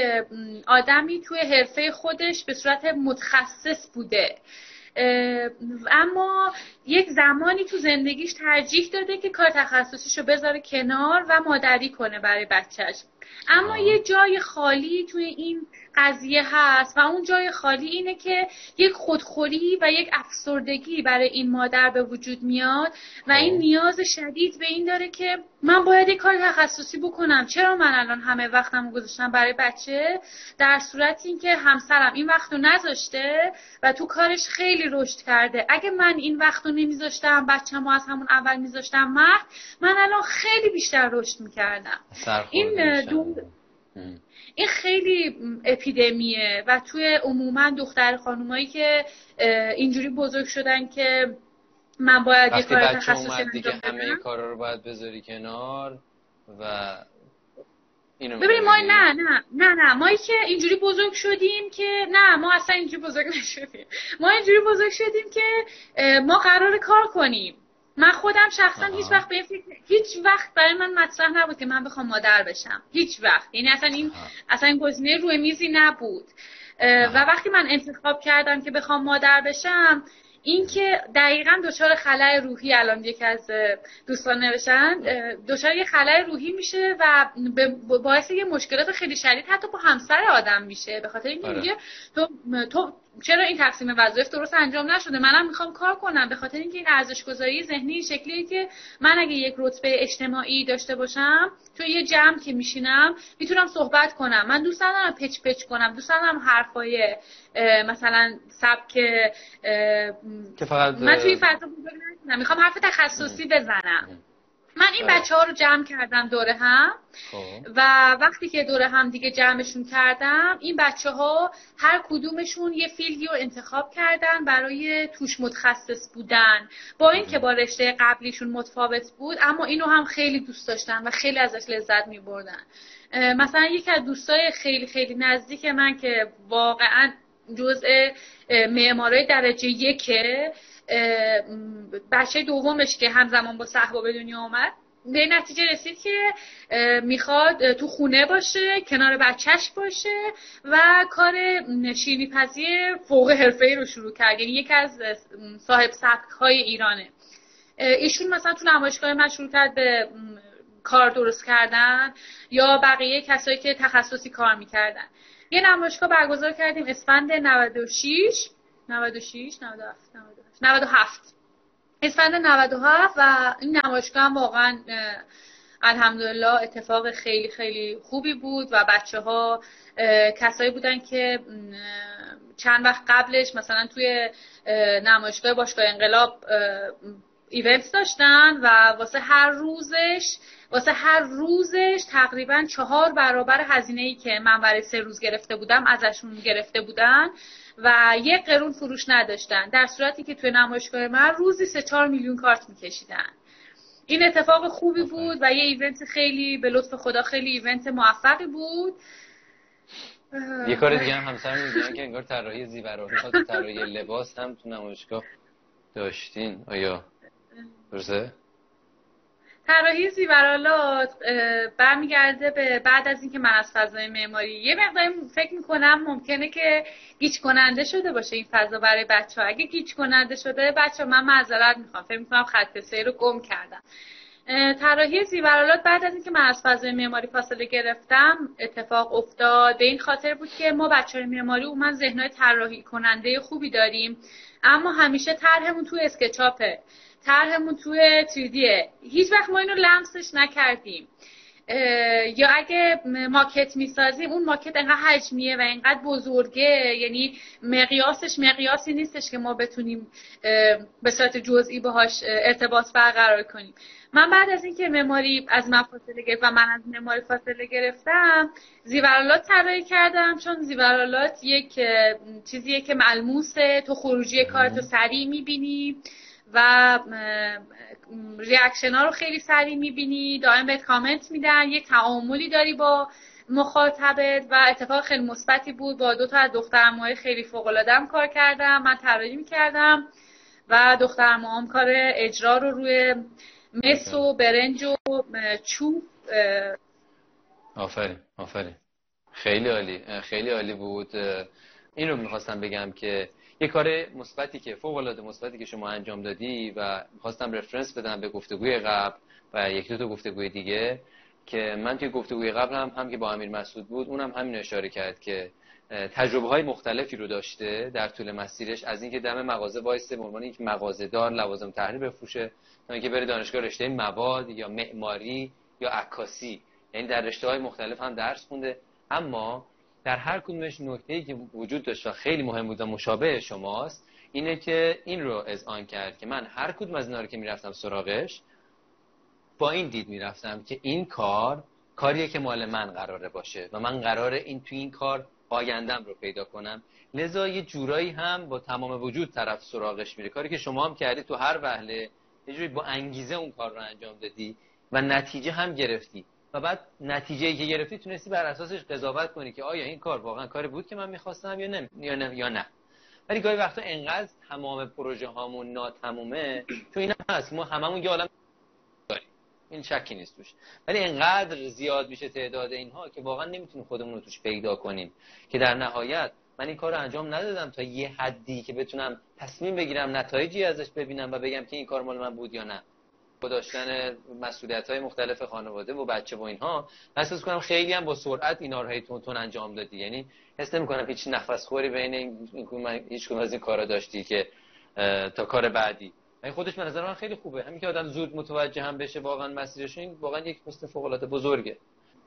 آدمی توی حرفه خودش به صورت متخصص بوده. اما یک زمانی تو زندگیش ترجیح داده که کار تخصصیش رو بذاره کنار و مادری کنه برای بچهش. اما یه جای خالی توی این قضیه هست و اون جای خالی اینه که یک خودخوری و یک افسردگی برای این مادر به وجود میاد و این خب. نیاز شدید به این داره که من باید یک کار تخصصی بکنم. چرا من الان همه وقتم گذاشتم برای بچه؟ در صورت اینکه همسرم این وقت رو نذاشته و تو کارش خیلی رشد کرده. اگه من این وقت رو نمیذاشتم بچه‌مو از همون اول میذاشتم مرد من الان خیلی بیشتر رشد می‌کردم. این دو... این خیلی اپیدمیه و توی عموما دختر خانومایی که اینجوری بزرگ شدن که من باید یه کار تخصصی دیگه همه کارا رو باید بذاری کنار و اینو ببینیم ما نه نه نه نه. ما که اینجوری بزرگ شدیم که نه ما اصلا اینجوری بزرگ <laughs> نشدیم. ما اینجوری بزرگ شدیم که ما قرار کار کنیم. من خودم شخصا هیچ وقت به هیچ وقت برای من مطرح نبود که من بخوام مادر بشم. هیچ وقت. یعنی اصلا این اصلا این گزینه روی میزی نبود. و وقتی من انتخاب کردم که بخوام مادر بشم اینکه دقیقا دچار خلای روحی الان یکی از دوستان نوشتن دچار یه خلای روحی میشه و باعث یه مشکلات خیلی شدید حتی با همسر آدم میشه. به خاطر اینکه آره. میگه تو تو چرا این تقسیم وظایف درست انجام نشده؟ منم می‌خوام کار کنم. به خاطر اینکه این ارزش گذاری ذهنی شکلیه که من اگه یک رتبه اجتماعی داشته باشم تو یه جمع که میشینم می‌تونم صحبت کنم. من دوست ندارم پچ پچ کنم. دوست ندارم حرفای مثلا سبک که فقط من توی فضا بزرگ می‌خوام حرف تخصصی بزنم. من این آره. بچه ها رو جمع کردم دوره هم خب. و وقتی که دوره هم دیگه جمعشون کردم این بچه ها هر کدومشون یه فیلدی رو انتخاب کردن برای توش متخصص بودن با اینکه با رشته قبلیشون متفاوت بود اما اینو هم خیلی دوست داشتن و خیلی ازش لذت می بردن مثلا یکی از دوستای خیلی خیلی نزدیک من که واقعا جزء معمارای درجه یکه بچه دومش که همزمان با صحبا به دنیا آمد به نتیجه رسید که می‌خواد تو خونه باشه کنار بچهش باشه و کار شیرینی پزی فوق حرفه رو شروع کرد. یعنی یکی از صاحب سبک های ایرانه ایشون مثلا تو نمایشگاه من شروع کرد به کار درست کردن یا بقیه کسایی که تخصصی کار می‌کردن. یه نمایشگاه برگزار کردیم اسفند 96 96 97 97 اسفند 97 و این نمایشگاه هم واقعا الحمدلله اتفاق خیلی خیلی خوبی بود و بچه ها کسایی بودن که چند وقت قبلش مثلا توی نمایشگاه باشگاه انقلاب ایونت داشتن و واسه هر روزش واسه هر روزش تقریبا چهار برابر هزینه ای که من برای سه روز گرفته بودم ازشون گرفته بودن و یک قرون فروش نداشتن. در صورتی که توی نمایشگاه من روزی سه چهار میلیون کارت میکشیدن. این اتفاق خوبی بود و یه ایونت خیلی به لطف خدا خیلی ایونت موفقی بود. یه کار دیگه هم همسر میگن که انگار طراحی زیورات خاطر طراحی لباس هم تو نمایشگاه داشتین. آیا درسته؟ طراحی زیورالات برمیگرده به بعد از اینکه من از فضای معماری یه مقداری فکر می‌کنم ممکنه که گیج کننده شده باشه این فضا برای بچه ها اگه گیج کننده شده بچه من معذرت می‌خوام. فکر می‌کنم خط سیر رو گم کردم. طراحی زیورالات بعد از اینکه من از فضای معماری فاصله گرفتم اتفاق افتاد. به این خاطر بود که ما بچه معماری من ذهنهای طراحی کننده خوبی داریم. اما همیشه طرحمون تو اسکچاپه. طرحمون توی 3 هیچ وقت ما اینو لمسش نکردیم. یا اگه ماکت می‌سازیم اون ماکت انقدر حجمیه و انقدر بزرگه. یعنی مقیاسش مقیاسی نیستش که ما بتونیم به صورت جزئی باهاش ارتباط برقرار کنیم. من بعد از اینکه مماری از من فاصله گرفت و من از مماری فاصله گرفتم زیورالات طراحی کردم. چون زیورالات یک چیزیه که ملموسه. تو خروجی کارتو سریع می‌بینی. و reaction ها رو خیلی سریع می‌بینی دائم بهت کامنت میدن یه تعاملی داری با مخاطبت و اتفاق خیلی مثبتی بود. با دو تا از دخترعموهای خیلی فوق العاده کار کردم من طراحی می‌کردم و دخترعموهام کار اجرا رو روی مس و برنج و چوب آفرین آفرین. خیلی عالی خیلی عالی بود. این رو می‌خواستم بگم که یه کار مثبتی که فوق العاده مثبتی که شما انجام دادی و می‌خواستم رفرنس بدم به گفتگوی قبل و یک دو تا گفتگوی دیگه که من توی گفتگوی قبل هم هم که با امیر مسعود بود اونم همین اشاره کرد که تجربه های مختلفی رو داشته در طول مسیرش. از اینکه دم مغازه وایسته به عنوان یک مغازه دار لوازم تحریر بفروشه تا اینکه بره دانشگاه رشته مواد یا معماری یا عکاسی. یعنی در رشته های مختلف هم درس خونده. اما در هر کدومش نکته که وجود داشت و خیلی مهم بود و مشابه شماست اینه که این رو از آن کرد که من هر کدوم از اینا رو که می‌رفتم سراغش با این دید می‌رفتم که این کار کاریه که مال من قراره باشه و من قراره این تو این کار آیندم رو پیدا کنم. لذا یه جورایی هم با تمام وجود طرف سراغش میره. کاری که شما هم کردی تو هر وهله یه جوری با انگیزه اون کار رو انجام دادی و نتیجه هم گرفتی. و بعد نتیجه ای که گرفتی تونستی بر اساسش قضاوت کنی که آیا این کار واقعا کاری بود که من می‌خواستم یا نه یا نه یا نه. ولی گاهی وقتا انقدر تمام پروژه هامون ناتمومه تو این هست. ما هممون یه عالم داریم. این شکی نیست توش. ولی انقدر زیاد میشه تعداد اینها که واقعا نمی‌تونیم خودمون رو توش پیدا کنیم. که در نهایت من این کار رو انجام ندادم تا یه حدی که بتونم تصمیم بگیرم نتایجی ازش ببینم و بگم که این کار مال من بود یا نه. با داشتن مسئولیت های مختلف خانواده و بچه و اینها احساس کنم خیلی هم با سرعت اینا رو تون تون انجام دادی. یعنی حس کنم هیچ نفس خوری بین این هیچ از این کارا داشتی که تا کار بعدی. این خودش به نظر من خیلی خوبه. همین که آدم زود متوجه هم بشه واقعا مسیرش این واقعا یک حسن فوق العاده بزرگه.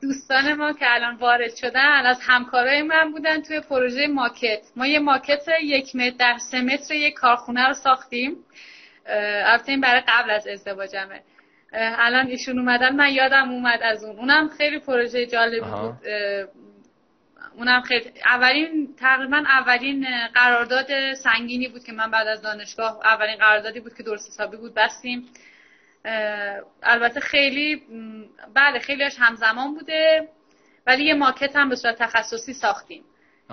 دوستان ما که الان وارد شدن از همکارای من بودن توی پروژه ماکت. ما یه ماکت یک متر در سه متر یک کارخونه رو ساختیم. البته این برای قبل از ازدواجمه. الان ایشون اومدن من یادم اومد از اون. اونم خیلی پروژه جالبی بود. اونم خیلی اولین تقریبا اولین قرارداد سنگینی بود که من بعد از دانشگاه اولین قراردادی بود که درست حسابی بود بستیم. البته خیلی بله خیلیش همزمان بوده ولی یه ماکت هم به صورت تخصصی ساختیم.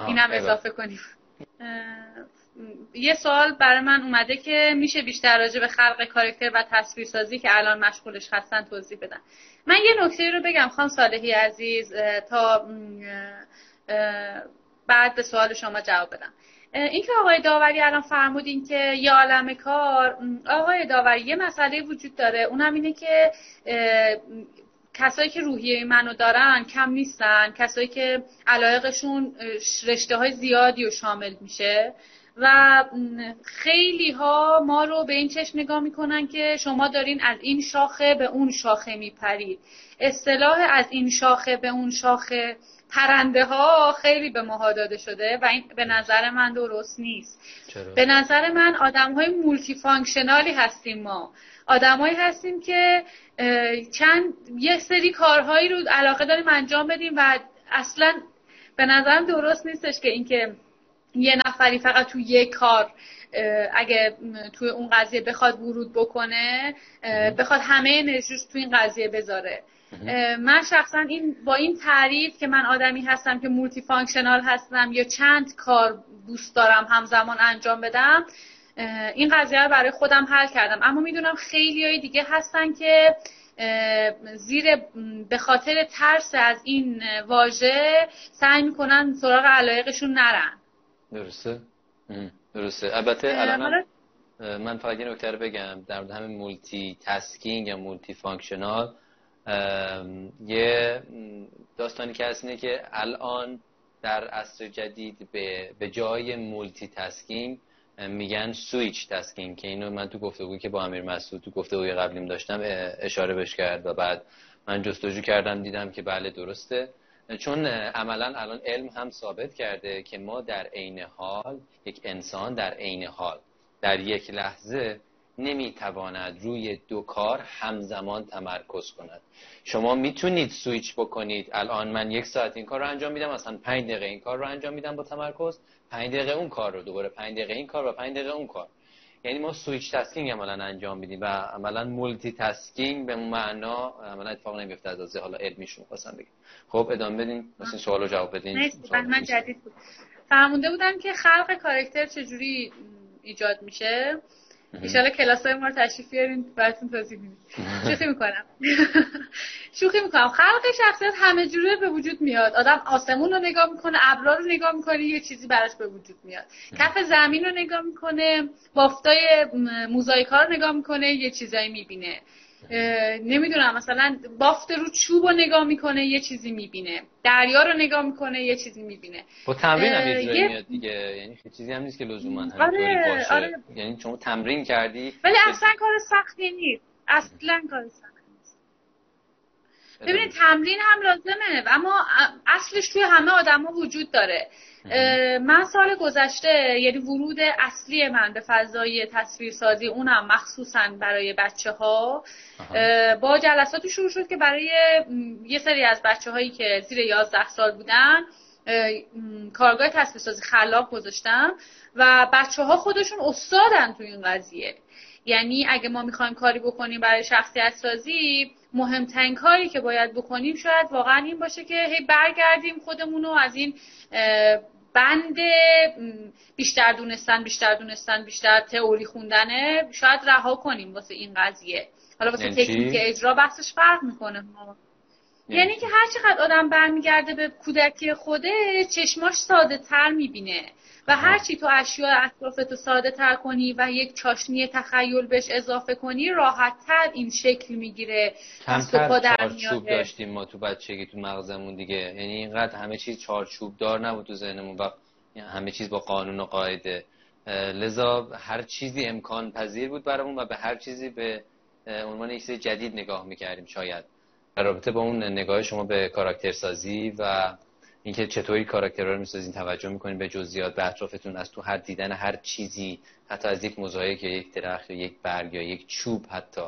اینم اضافه کنیم. یه سوال برای من اومده که میشه بیشتر راجع به خلق کارکتر و تصویرسازی که الان مشغولش هستن توضیح بدن من یه نکته رو بگم خان صالحی عزیز تا بعد به سوال شما جواب بدم. اینکه آقای داوری الان فرمودین که یه عالم کار آقای داوری یه مسئله وجود داره اونم اینه که کسایی که روحیه منو دارن کم نیستن کسایی که علایقشون رشته های زیادی و شامل میشه. و خیلی ها ما رو به این چشم نگاه می‌کنن که شما دارین از این شاخه به اون شاخه میپرید. اصطلاح از این شاخه به اون شاخه پرنده ها خیلی به ماها داده شده و این به نظر من درست نیست. چرا؟ به نظر من آدم های multifunctional ی هستیم ما. آدمایی هستیم که چند یه سری کارهایی رو علاقه داریم انجام بدیم و اصلا به نظرم درست نیستش که اینکه یه نفری فقط تو یه کار اگه توی اون قضیه بخواد ورود بکنه بخواد همه انرژیش تو این قضیه بذاره. من شخصا این با این تعریف که من آدمی هستم که multifunctional هستم یا چند کار دوست دارم همزمان انجام بدم این قضیه رو برای خودم حل کردم. اما می‌دونم خیلی های دیگه هستن که زیر به خاطر ترس از این واژه سعی می‌کنن سراغ علایقشون نرن. درسته؟ درسته. البته الان من فقط یه نکته بگم. در مورد همین multitasking یا multifunctional یه داستانی که هست اینه که الان در عصر جدید به, به جای multitasking میگن switch tasking که اینو من تو گفتگویی که با امیر مسعود تو گفتگوی قبلیم داشتم اشاره بش کرد و بعد من جستجو کردم دیدم که بله درسته. چون عملا الان علم هم ثابت کرده که ما در عین حال یک انسان در عین حال در یک لحظه نمی‌تواند روی دو کار همزمان تمرکز کند. شما می‌تونید سویچ بکنید. الان من یک ساعت این کار رو انجام میدم اصلا پنج دقیقه این کار رو انجام میدم با تمرکز پنج دقیقه اون کار رو دوباره پنج دقیقه این کار و پنج دقیقه اون کار. یعنی ما switch tasking عملا انجام میدیم و عملا multitasking به معنا عملا اتفاق نمیفته از حالا علمیشو خواستم بگم. خب ادامه بدین. مثلا سوالو جواب بدین. من جدید بود. فرمونده بودم که خلق کاراکتر چجوری ایجاد میشه؟ ایشالا کلاس های ما رو تشریف بیارین براتون توضیح میدیم. شوخی می‌کنم. <laughs> شوخی می‌کنم. خلق شخصیت همه جوره به وجود میاد. آدم آسمون رو نگاه می‌کنه ابرا رو نگاه می‌کنه یه چیزی براش به وجود میاد. کف زمین رو نگاه می‌کنه بافتای موزاییکا رو نگاه می‌کنه یه چیزایی می‌بینه. نمی‌دونم مثلا بافت رو چوب رو نگاه می‌کنه یه چیزی می‌بینه. دریا رو نگاه می‌کنه یه چیزی می‌بینه. با تمرین هم یه میاد دیگه. یعنی چیزی هم نیست که لزوما آره، باشه. آره. یعنی شما تمرین کردی ولی اصلا کار سختی نیست. اصلا کار سختی ببینید تمرین هم لازمه اما اصلش توی همه آدما وجود داره. من سال گذشته یعنی ورود اصلی من به فضای تصویرسازی اونم مخصوصا برای بچه ها با جلساتی شروع شد که برای یه سری از بچه هایی که زیر 11 سال بودن کارگاه تصویرسازی خلاق گذاشتم و بچه ها خودشون استادن تو این قضیه. یعنی اگه ما می‌خوایم کاری بکنیم برای شخصیت سازی مهمترین کاری که باید بکنیم شاید واقعا این باشه که هی برگردیم خودمون رو از این بند بیشتر دونستن بیشتر دونستن بیشتر تئوری خوندنه شاید رها کنیم واسه این قضیه. حالا واسه یعنی تکنیک اجرا بحثش فرق می‌کنه. یعنی, که هر چقدر آدم برمیگرده به کودکی خوده چشماش ساده تر می‌بینه. و هر چی تو اشیاء اطرافتو ساده تر کنی و یک چاشنی تخیل بهش اضافه کنی راحت تر این شکل می‌گیره. کمتر چارچوب داشتیم ما تو بچگی تو مغزمون دیگه. یعنی اینقدر همه چیز چارچوب دار نبود تو ذهنمون و همه چیز با قانون و قاعده. لذا هر چیزی امکان پذیر بود برامون و به هر چیزی به عنوان یک جدید نگاه می‌کردیم شاید. در رابطه با اون نگاه شما به کاراکترسازی و اینکه چطوری کاراکترها رو می‌سازین توجه می‌کنین به جزئیات به اطرافتون از تو هر دیدن هر چیزی حتی از یک موزاییک یا یک درخت یا یک برگ یا یک چوب حتی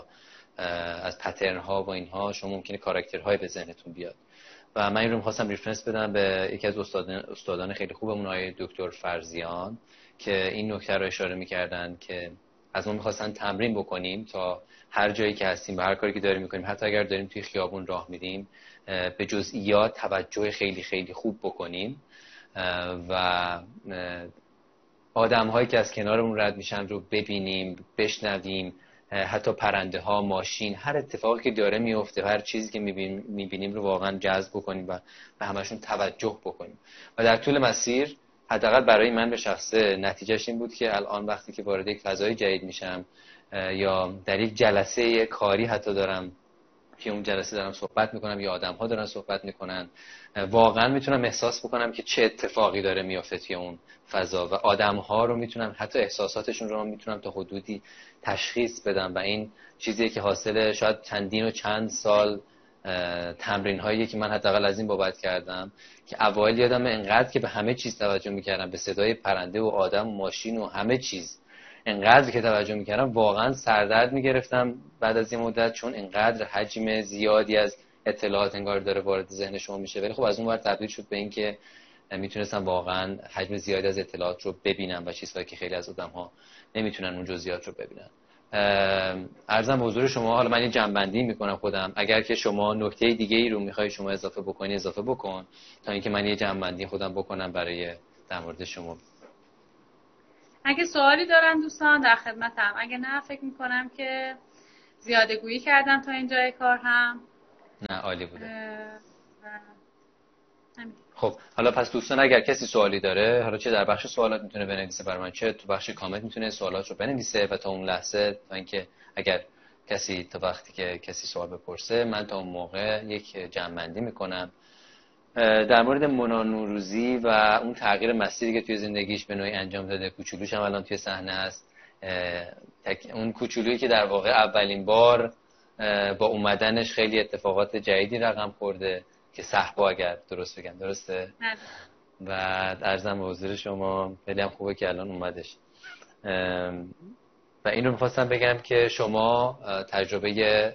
از پترن ها و اینها شما ممکنه کاراکترهای به ذهنتون بیاد. و من این رو می‌خواستم ریفرنس بدم به یکی از استادان, استادان خیلی خوبمون آقای دکتر فرزیان که این نکته رو اشاره می‌کردن که از ما می‌خواستن تمرین بکنیم تا هر جایی که هستیم و هر کاری که داریم می‌کنیم حتی اگر داریم توی خیابون راه میریم به جزئیات توجه خیلی خیلی خوب بکنیم. و آدم هایی که از کنارمون رد میشن رو ببینیم بشنویم. حتی پرنده ها ماشین هر اتفاقی که داره میفته هر چیزی که می‌بینیم رو واقعا جذب بکنیم و به همشون توجه بکنیم. و در طول مسیر حداقل برای من به شخصه نتیجهش این بود که الان وقتی که وارد یک فضای جدید میشم یا در یک جلسه کاری حتی دارم که اون جلسه دارم صحبت می‌کنم یا آدم ها دارن صحبت می‌کنن واقعا می‌تونم احساس بکنم که چه اتفاقی داره میافته توی اون فضا و آدم ها رو می‌تونم حتی احساساتشون رو می‌تونم تا حدودی تشخیص بدم و این چیزیه که حاصل شاید چندین و چند سال تمرین هایی که من حداقل از این بابت کردم که اوایل یادم انقدر که به همه چیز توجه می‌کردم به صدای پرنده و آدم و ماشین و همه چیز. انقدر که توجه می‌کردم واقعا سردرد می‌گرفتم بعد از این مدت چون انقدر حجم زیادی از اطلاعات انگار داره وارد ذهن شما میشه. ولی خب از اون ور تبدیل شد به اینکه می‌تونستم واقعا حجم زیادی از اطلاعات رو ببینم و چیزهایی که خیلی از آدم ها نمی‌تونن اون جزئیات رو ببینن. ارزم حضور شما حالا من یه جنبندی می‌کنم خودم. اگر که شما نکته دیگه ای رو می‌خوای شما اضافه بکنی اضافه بکن تا اینکه من یه جنبندی خودم بکنم برای در مورد شما. اگه سوالی دارن دوستان در خدمتم. اگه نه فکر می‌کنم که زیاده گویی کردم تا اینجای کار هم. نه عالی بوده. خب حالا پس دوستان اگر کسی سوالی داره حالا چه در بخش سوالات می‌تونه بنویسه برای من چه تو بخش کامنت می‌تونه سوالات رو بنویسه و تا اون لحظه تا اینکه اگر کسی تا وقتی که کسی سوال بپرسه من تا اون موقع یک جمعندی می‌کنم. در مورد مونا نوروزی و اون تغییر مسیری که توی زندگیش به نوعی انجام داده کوچولوش هم الان توی صحنه است. اون کوچولویی که در واقع اولین بار با اومدنش خیلی اتفاقات جدیدی رقم خورده که صحبا اگر درست بگم. درسته؟ و ارزم به حضور شما خیلی هم خوبه که الان اومدش. و این رو می‌خواستم بگم که شما تجربه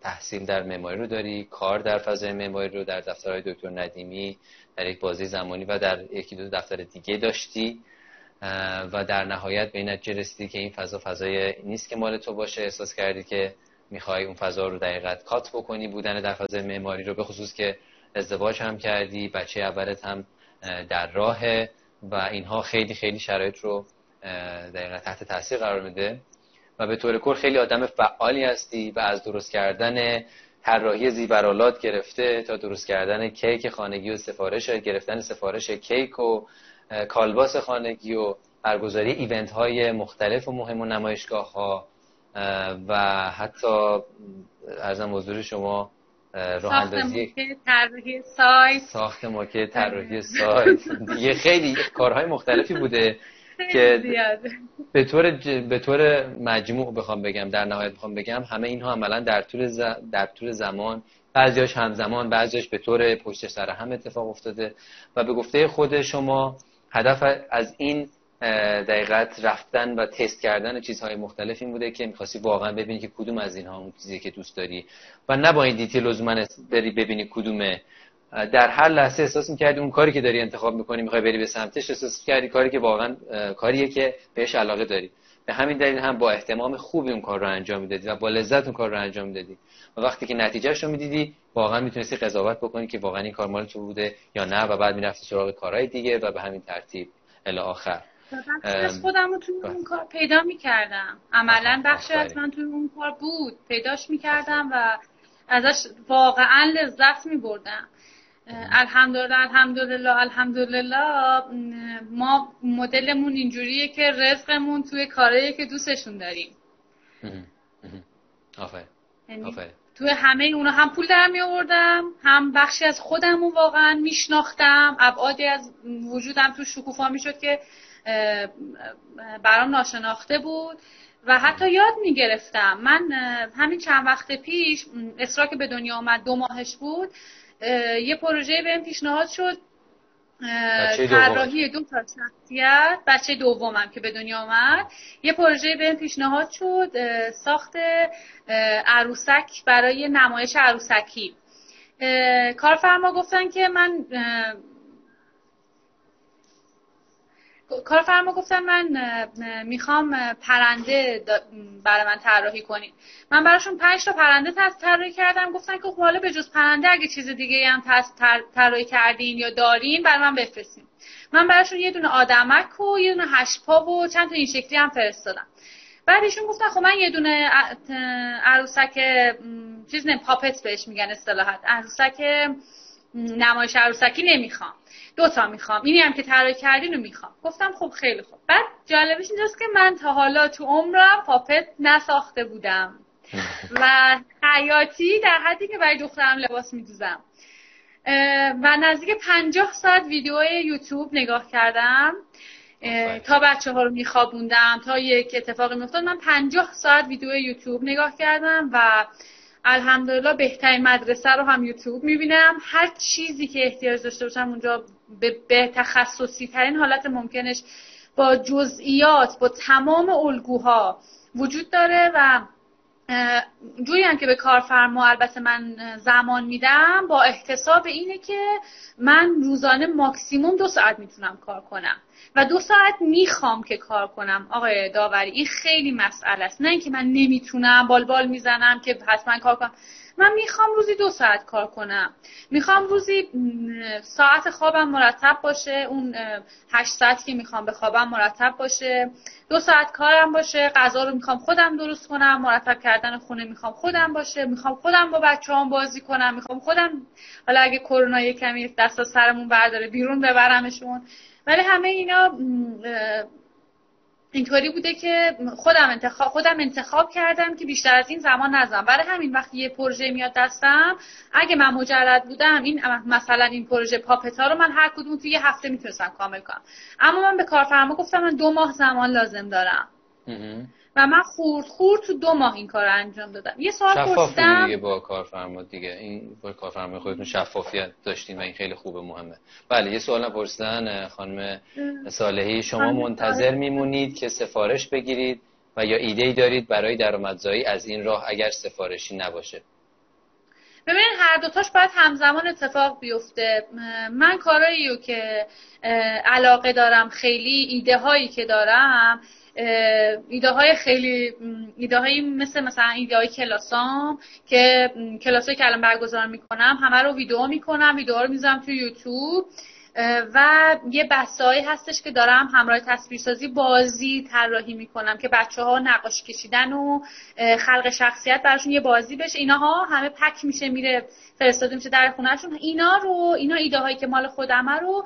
تحصیل در معماری رو داری کار در فضای معماری رو در دفترهای دکتر ندیمی در یک بازی زمانی و در یکی دو دفتر دیگه داشتی و در نهایت به این نتیجه رسیدی که این فضا فضای نیست که مال تو باشه. احساس کردی که می‌خوای اون فضا رو دقیقت کات بکنی بودن در فضای معماری رو به خصوص که ازدواج هم کردی بچه اولت هم در راه و اینها خیلی خیلی شرایط رو دقیقا تحت تاثیر قرار میده. و به طور کل خیلی آدم فعالی هستی و از درست کردن طراحی زیبرالات گرفته تا درست کردن کیک خانگی و سفارش گرفتن سفارش کیک و کالباس خانگی و برگزاری ایونت های مختلف و مهم و نمایشگاه ها و حتی ارزم حضور شما راه اندازی طراحی سایت. ساخت موکه طراحی سایت. دیگه خیلی کارهای مختلفی بوده. که به طور به طور مجموع بخوام بگم در نهایت بخوام بگم همه اینها عملا در طول ز... در طول زمان بعضیاش همزمان بعضیاش به طور پشت سر هم اتفاق افتاده و به گفته خود شما هدف از این دقیقت رفتن و تست کردن چیزهای مختلف این بوده که می‌خواستی واقعا ببینی که کدوم از اینها اون چیزی که دوست داری و نه با این دیتیل لزوما بری ببینی کدومه. در هر لحظه احساس می‌کردی اون کاری که داری انتخاب می‌کنی می‌خوای بری به سمتش احساس کردی کاری که واقعا کاریه که بهش علاقه داری. به همین دلیل هم با احتمام خوبی اون کار رو انجام می‌دادی و با لذت اون کار رو انجام می‌دادی. و وقتی که نتیجهش رو می‌دیدی واقعا می‌تونستی قضاوت بکنی که واقعا این کار مال تو بوده یا نه و بعد می‌رفتی سراغ کارهای دیگه و به همین ترتیب الی آخر. از خودم رو توی اون کار پیدا می‌کردم. عملا بخشی از من توی اون کار بود. پیداش می‌کردم و ازش واقعا لذت میبردم. الحمدلله الحمدلله الحمدلله. ما مدلمون اینجوریه که رزقمون توی کارهایی که دوستشون داریم. آفر. یعنی توی همه اونا هم پول درم می آوردم هم بخشی از خودمون واقعا میشناختم ابعادی از وجودم تو شکوفا می‌شد که برام ناشناخته بود. و حتی یاد می‌گرفتم من همین چند وقت پیش اسرا که به دنیا آمد دو ماهش بود. یه پروژه بهم پیشنهاد شد. طراحی دو تا شخصیت بچه دومم که به دنیا آمد. یه پروژه بهم پیشنهاد شد ساخت عروسک برای نمایش عروسکی. کارفرما گفتن که من کارفرما گفتن من می‌خوام پرنده برای من طراحی کنید من براشون پنج تا پرنده طراحی کردم. گفتن که خب حالا به جز پرنده اگه چیز دیگه هم طراحی کردین یا دارین برای من بفرستین. من براشون یه دونه آدمک و یه دونه هشپا و چند تا این شکلی هم فرستادم. بعدشون گفتن خب من یه دونه عروسک چیز نه پاپت بهش میگن اصطلاحات عروسک نمایش عروسکی نمی‌خوام. دو تا می‌خوام. اینی هم که طراحی کردین رو می‌خوام. گفتم خب خیلی خوب. بعد جالبش اینجاست که من تا حالا تو عمرم پاپت نساخته بودم. <laughs> و حیاتی در حدی که برای دخترم لباس میدوزم. و نزدیک پنجاه ساعت ویدیو یوتیوب نگاه کردم. تا بچه ها رو میخوابوندم تا یک اتفاقی میفتاد من پنجاه ساعت ویدیو یوتیوب نگاه کردم و الحمدلله بهترین مدرسه رو هم یوتیوب می‌بینم. هر چیزی که احتیاج داشته باشم اونجا به, به تخصصی ترین حالت ممکنش با جزئیات با تمام الگوها وجود داره و جوری هم که به کارفرما البته من زمان میدم با احتساب اینه که من روزانه ماکسیموم دو ساعت می‌تونم کار کنم. و دو ساعت می‌خوام که کار کنم. آقای داوری این خیلی مسئله است. نه اینکه من نمی‌تونم بالبال می‌زنم که حتما کار کنم. من می‌خوام روزی دو ساعت کار کنم. می‌خوام روزی ساعت خوابم مرتب باشه. اون هشت ساعتی که می‌خوام به خوابم مرتب باشه. دو ساعت کارم باشه. غذا رو می‌خوام خودم درست کنم. مرتب کردن خونه می‌خوام خودم باشه. می‌خوام خودم با بچه هم بازی کنم. می‌خوام خودم حالا اگه کرونا یه کمی دست سرمون برداره بیرون ببرمشون. ولی همه اینا اینطوری بوده که خودم انتخاب خودم انتخاب کردم که بیشتر از این زمان نزنم. برای همین وقتی یه پروژه میاد دستم اگه من مجرد بودم این مثلا این پروژه پاپتا رو من هر کدوم توی یه هفته می‌تونستم کامل کنم. اما من به کارفرما گفتم من دو ماه زمان لازم دارم. و من خورد خورد تو دو ماه این کار انجام دادم. یه سوال پرسیدم. دیگه با کارفرما دیگه. این با کارفرما خودتون شفافیت داشتین و این خیلی خوبه مهمه. بله یه سوال پرسیدن خانم صالحی. شما منتظر میمونید که سفارش بگیرید و یا ایده ای دارید برای درآمدزایی از این راه اگر سفارشی نباشه؟ ببینید هر دوتاش باید همزمان اتفاق بیفته. من کارایی رو که علاقه دارم خیلی ایده هایی که دارم ایده های خیلی ایده هایی مثل مثلا ایده های کلاسام که کلاسایی که الان برگزار می‌کنم همه رو ویدیو می‌کنم ویدیو رو می‌ذارم تو یوتیوب. و یه بحثایی هستش که دارم همراه تصویرسازی بازی طراحی می‌کنم که بچه ها نقاش کشیدن و خلق شخصیت براشون یه بازی بشه. اینها همه پک میشه میره فرستاده میشه در خونهشون. اینا رو اینا ایده هایی که مال خودمه رو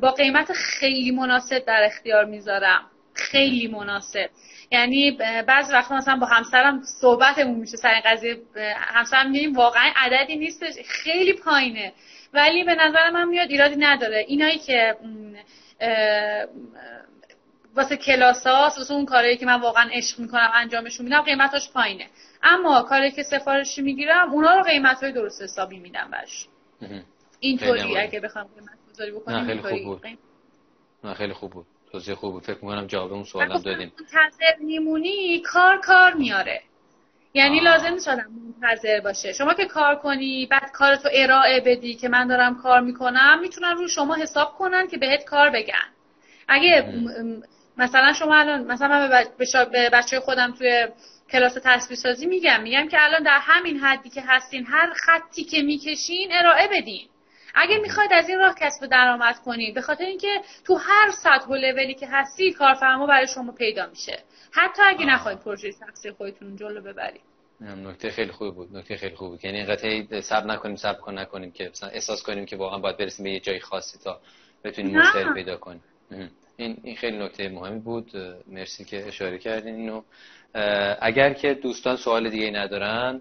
با قیمت خیلی مناسب در اختیار می‌ذارم. خیلی مناسب. یعنی بعض وقتا مثلا با همسرم صحبتمون میشه سر این قضیه. همسرم میگیم واقعا عددی نیستش خیلی پایینه. ولی به نظر من میاد ایرادی نداره. اینایی که واسه کلاساس واسه اون کارهایی که من واقعا عشق می‌کنم انجامشون میدم قیمتاش پایینه. اما کاری که سفارشی می‌گیرم اونا رو قیمت های درست حسابی میدم برش اینطوری اگه بخوام قیمت گذاری بکنیم خیلی خوب بود. نه خیلی خوب بود. توضیح خوب فکر می‌کنم جواب اون سوالم دادیم. منتظر میمونی کار کار میاره. یعنی آه. لازم نیست آدم منتظر باشه. شما که کار کنی بعد کارتو ارائه بدی که من دارم کار می‌کنم می‌تونن رو شما حساب کنن که بهت کار بگن. اگه مثلا شما الان مثلا من به بچه خودم توی کلاس تصویر سازی میگم میگم که الان در همین حدی که هستین هر خطی که می‌کشین ارائه بدین. اگه می‌خواید از این راه کسب درآمد کنید به خاطر اینکه تو هر سطح و لولی که هستی کارفرما برای شما پیدا میشه. حتی اگه نخواید پروژه شخصی خودتون جلو ببرید. نکته خیلی خوب بود. نکته خیلی خوب بود یعنی اینقدر صبر نکنیم صبر کن نکنیم که مثلا احساس کنیم که واقعا باید برسیم به یه جای خاصی تا بتونیم مشتری پیدا کنیم. این این خیلی نکته مهمی بود. مرسی که اشاره کردین اینو. اگر که دوستان سوال دیگه ندارن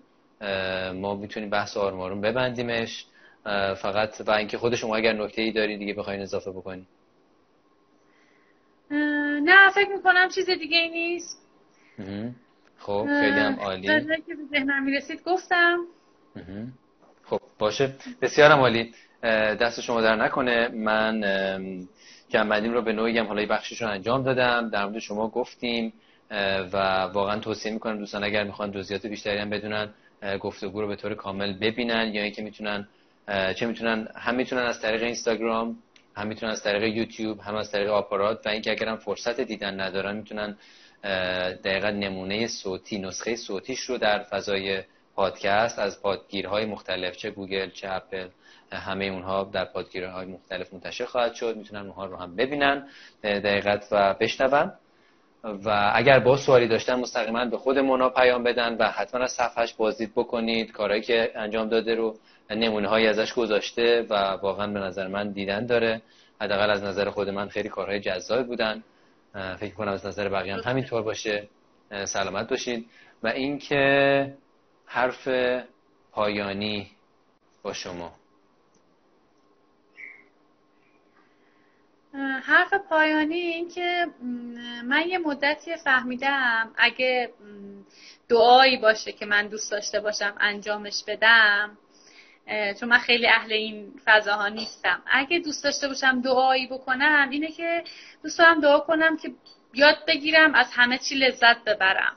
ما می‌تونیم بحث آرمارون ببندیمش. فقط و اینکه خود شما اگر نکته ای داری دیگه بخواین اضافه بکنی نه فکر می‌کنم چیز دیگه ای نیست. خب خیلی هم عالی. که به ذهنم می‌رسید گفتم. خب باشه. بسیارم عالی. دست شما در نکنه. من جنبندیم رو به نوعی هم حالا بخشش رو انجام دادم. در مورد شما گفتیم. و واقعا توصیه می‌کنم دوستان اگر می‌خوان جزئیات بیشتری هم بدونن گفتگو رو به طور کامل ببینن یا اینکه می‌تونن چه می‌تونن هم می‌تونن از طریق اینستاگرام هم می‌تونن از طریق یوتیوب هم از طریق آپارات. و اینکه اگر فرصت دیدن ندارن می‌تونن دقیقا نمونه صوتی نسخه صوتیش رو در فضای پادکست از پادگیرهای مختلف چه گوگل چه اپل همه اونها در پادگیرهای مختلف منتشر خواهد شد. می‌تونن اونها رو هم ببینن دقیقت و بشنون. و اگر با سوالی داشتن مستقیما به خود مونا پیام بدن و حتما از صفحش بازدید بکنید. کارهایی که انجام داده رو نمونه هایی ازش گذاشته و واقعا به نظر من دیدن داره. حداقل از نظر خود من خیلی کارهای جذاب بودن. فکر کنم از نظر بقیه هم همینطور باشه. سلامت باشید و اینکه حرف پایانی با شما. حرف پایانی این که من یه مدتی فهمیدم اگه دعایی باشه که من دوست داشته باشم انجامش بدم چون من خیلی اهل این فضاها نیستم. اگه دوست داشته باشم دعایی بکنم اینه که دوست دارم دعا کنم که یاد بگیرم از همه چی لذت ببرم.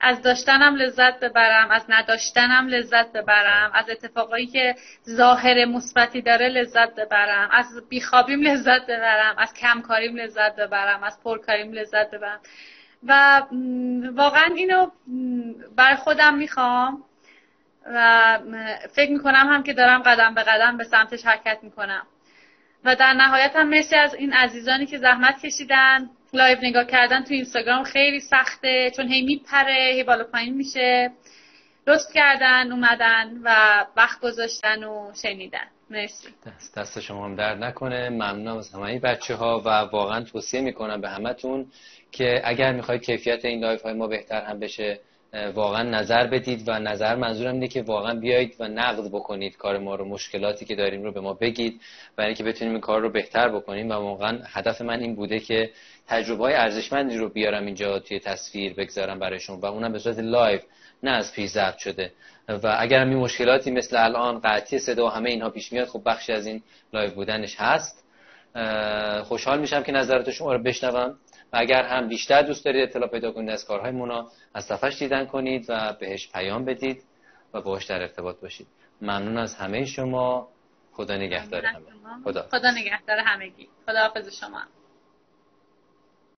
از داشتنم لذت ببرم از نداشتنم لذت ببرم از اتفاقایی که ظاهر مثبتی داره لذت ببرم از بیخوابیم لذت ببرم از کمکاریم لذت ببرم از پرکاریم لذت ببرم. و واقعا اینو بر خودم می‌خوام. و فکر می‌کنم هم که دارم قدم به قدم به سمتش حرکت می‌کنم. و در نهایت هم مرسی از این عزیزانی که زحمت کشیدن live نگاه کردن تو اینستاگرام خیلی سخته چون هی میپره هی بالا پایین میشه. لطف کردن اومدن و وقت گذاشتن و شنیدن. مرسی. دست, دست شما هم درد نکنه. ممنونم از همه بچه ها و واقعا توصیه می‌کنم به همتون که اگر می‌خواید کیفیت این live های ما بهتر هم بشه واقعا نظر بدید و نظر منظورم اینه که واقعا بیایید و نقد بکنید کار ما رو مشکلاتی که داریم رو به ما بگید برای اینکه بتونیم این کار رو بهتر بکنیم. و واقعا هدف من این بوده که تجربه های ارزشمندی رو بیارم اینجا توی تصویر بگذارم برایشون و اونم به صورت live نه از پیش ضبط شده. و اگر این مشکلاتی مثل الان قطعی صدا و همه اینها پیش میاد خب بخشی از این live بودنش هست. خوشحال میشم که نظرات شما رو بشنوم. اگر هم بیشتر دوست دارید اطلاع پیدا کنید از کارهای مونا از صفحش دیدن کنید و بهش پیام بدید و باهاش در ارتباط باشید. ممنون از همه شما. خدا نگهدار همه. خدا. خدا نگهدار همگی. خدا حافظ شما.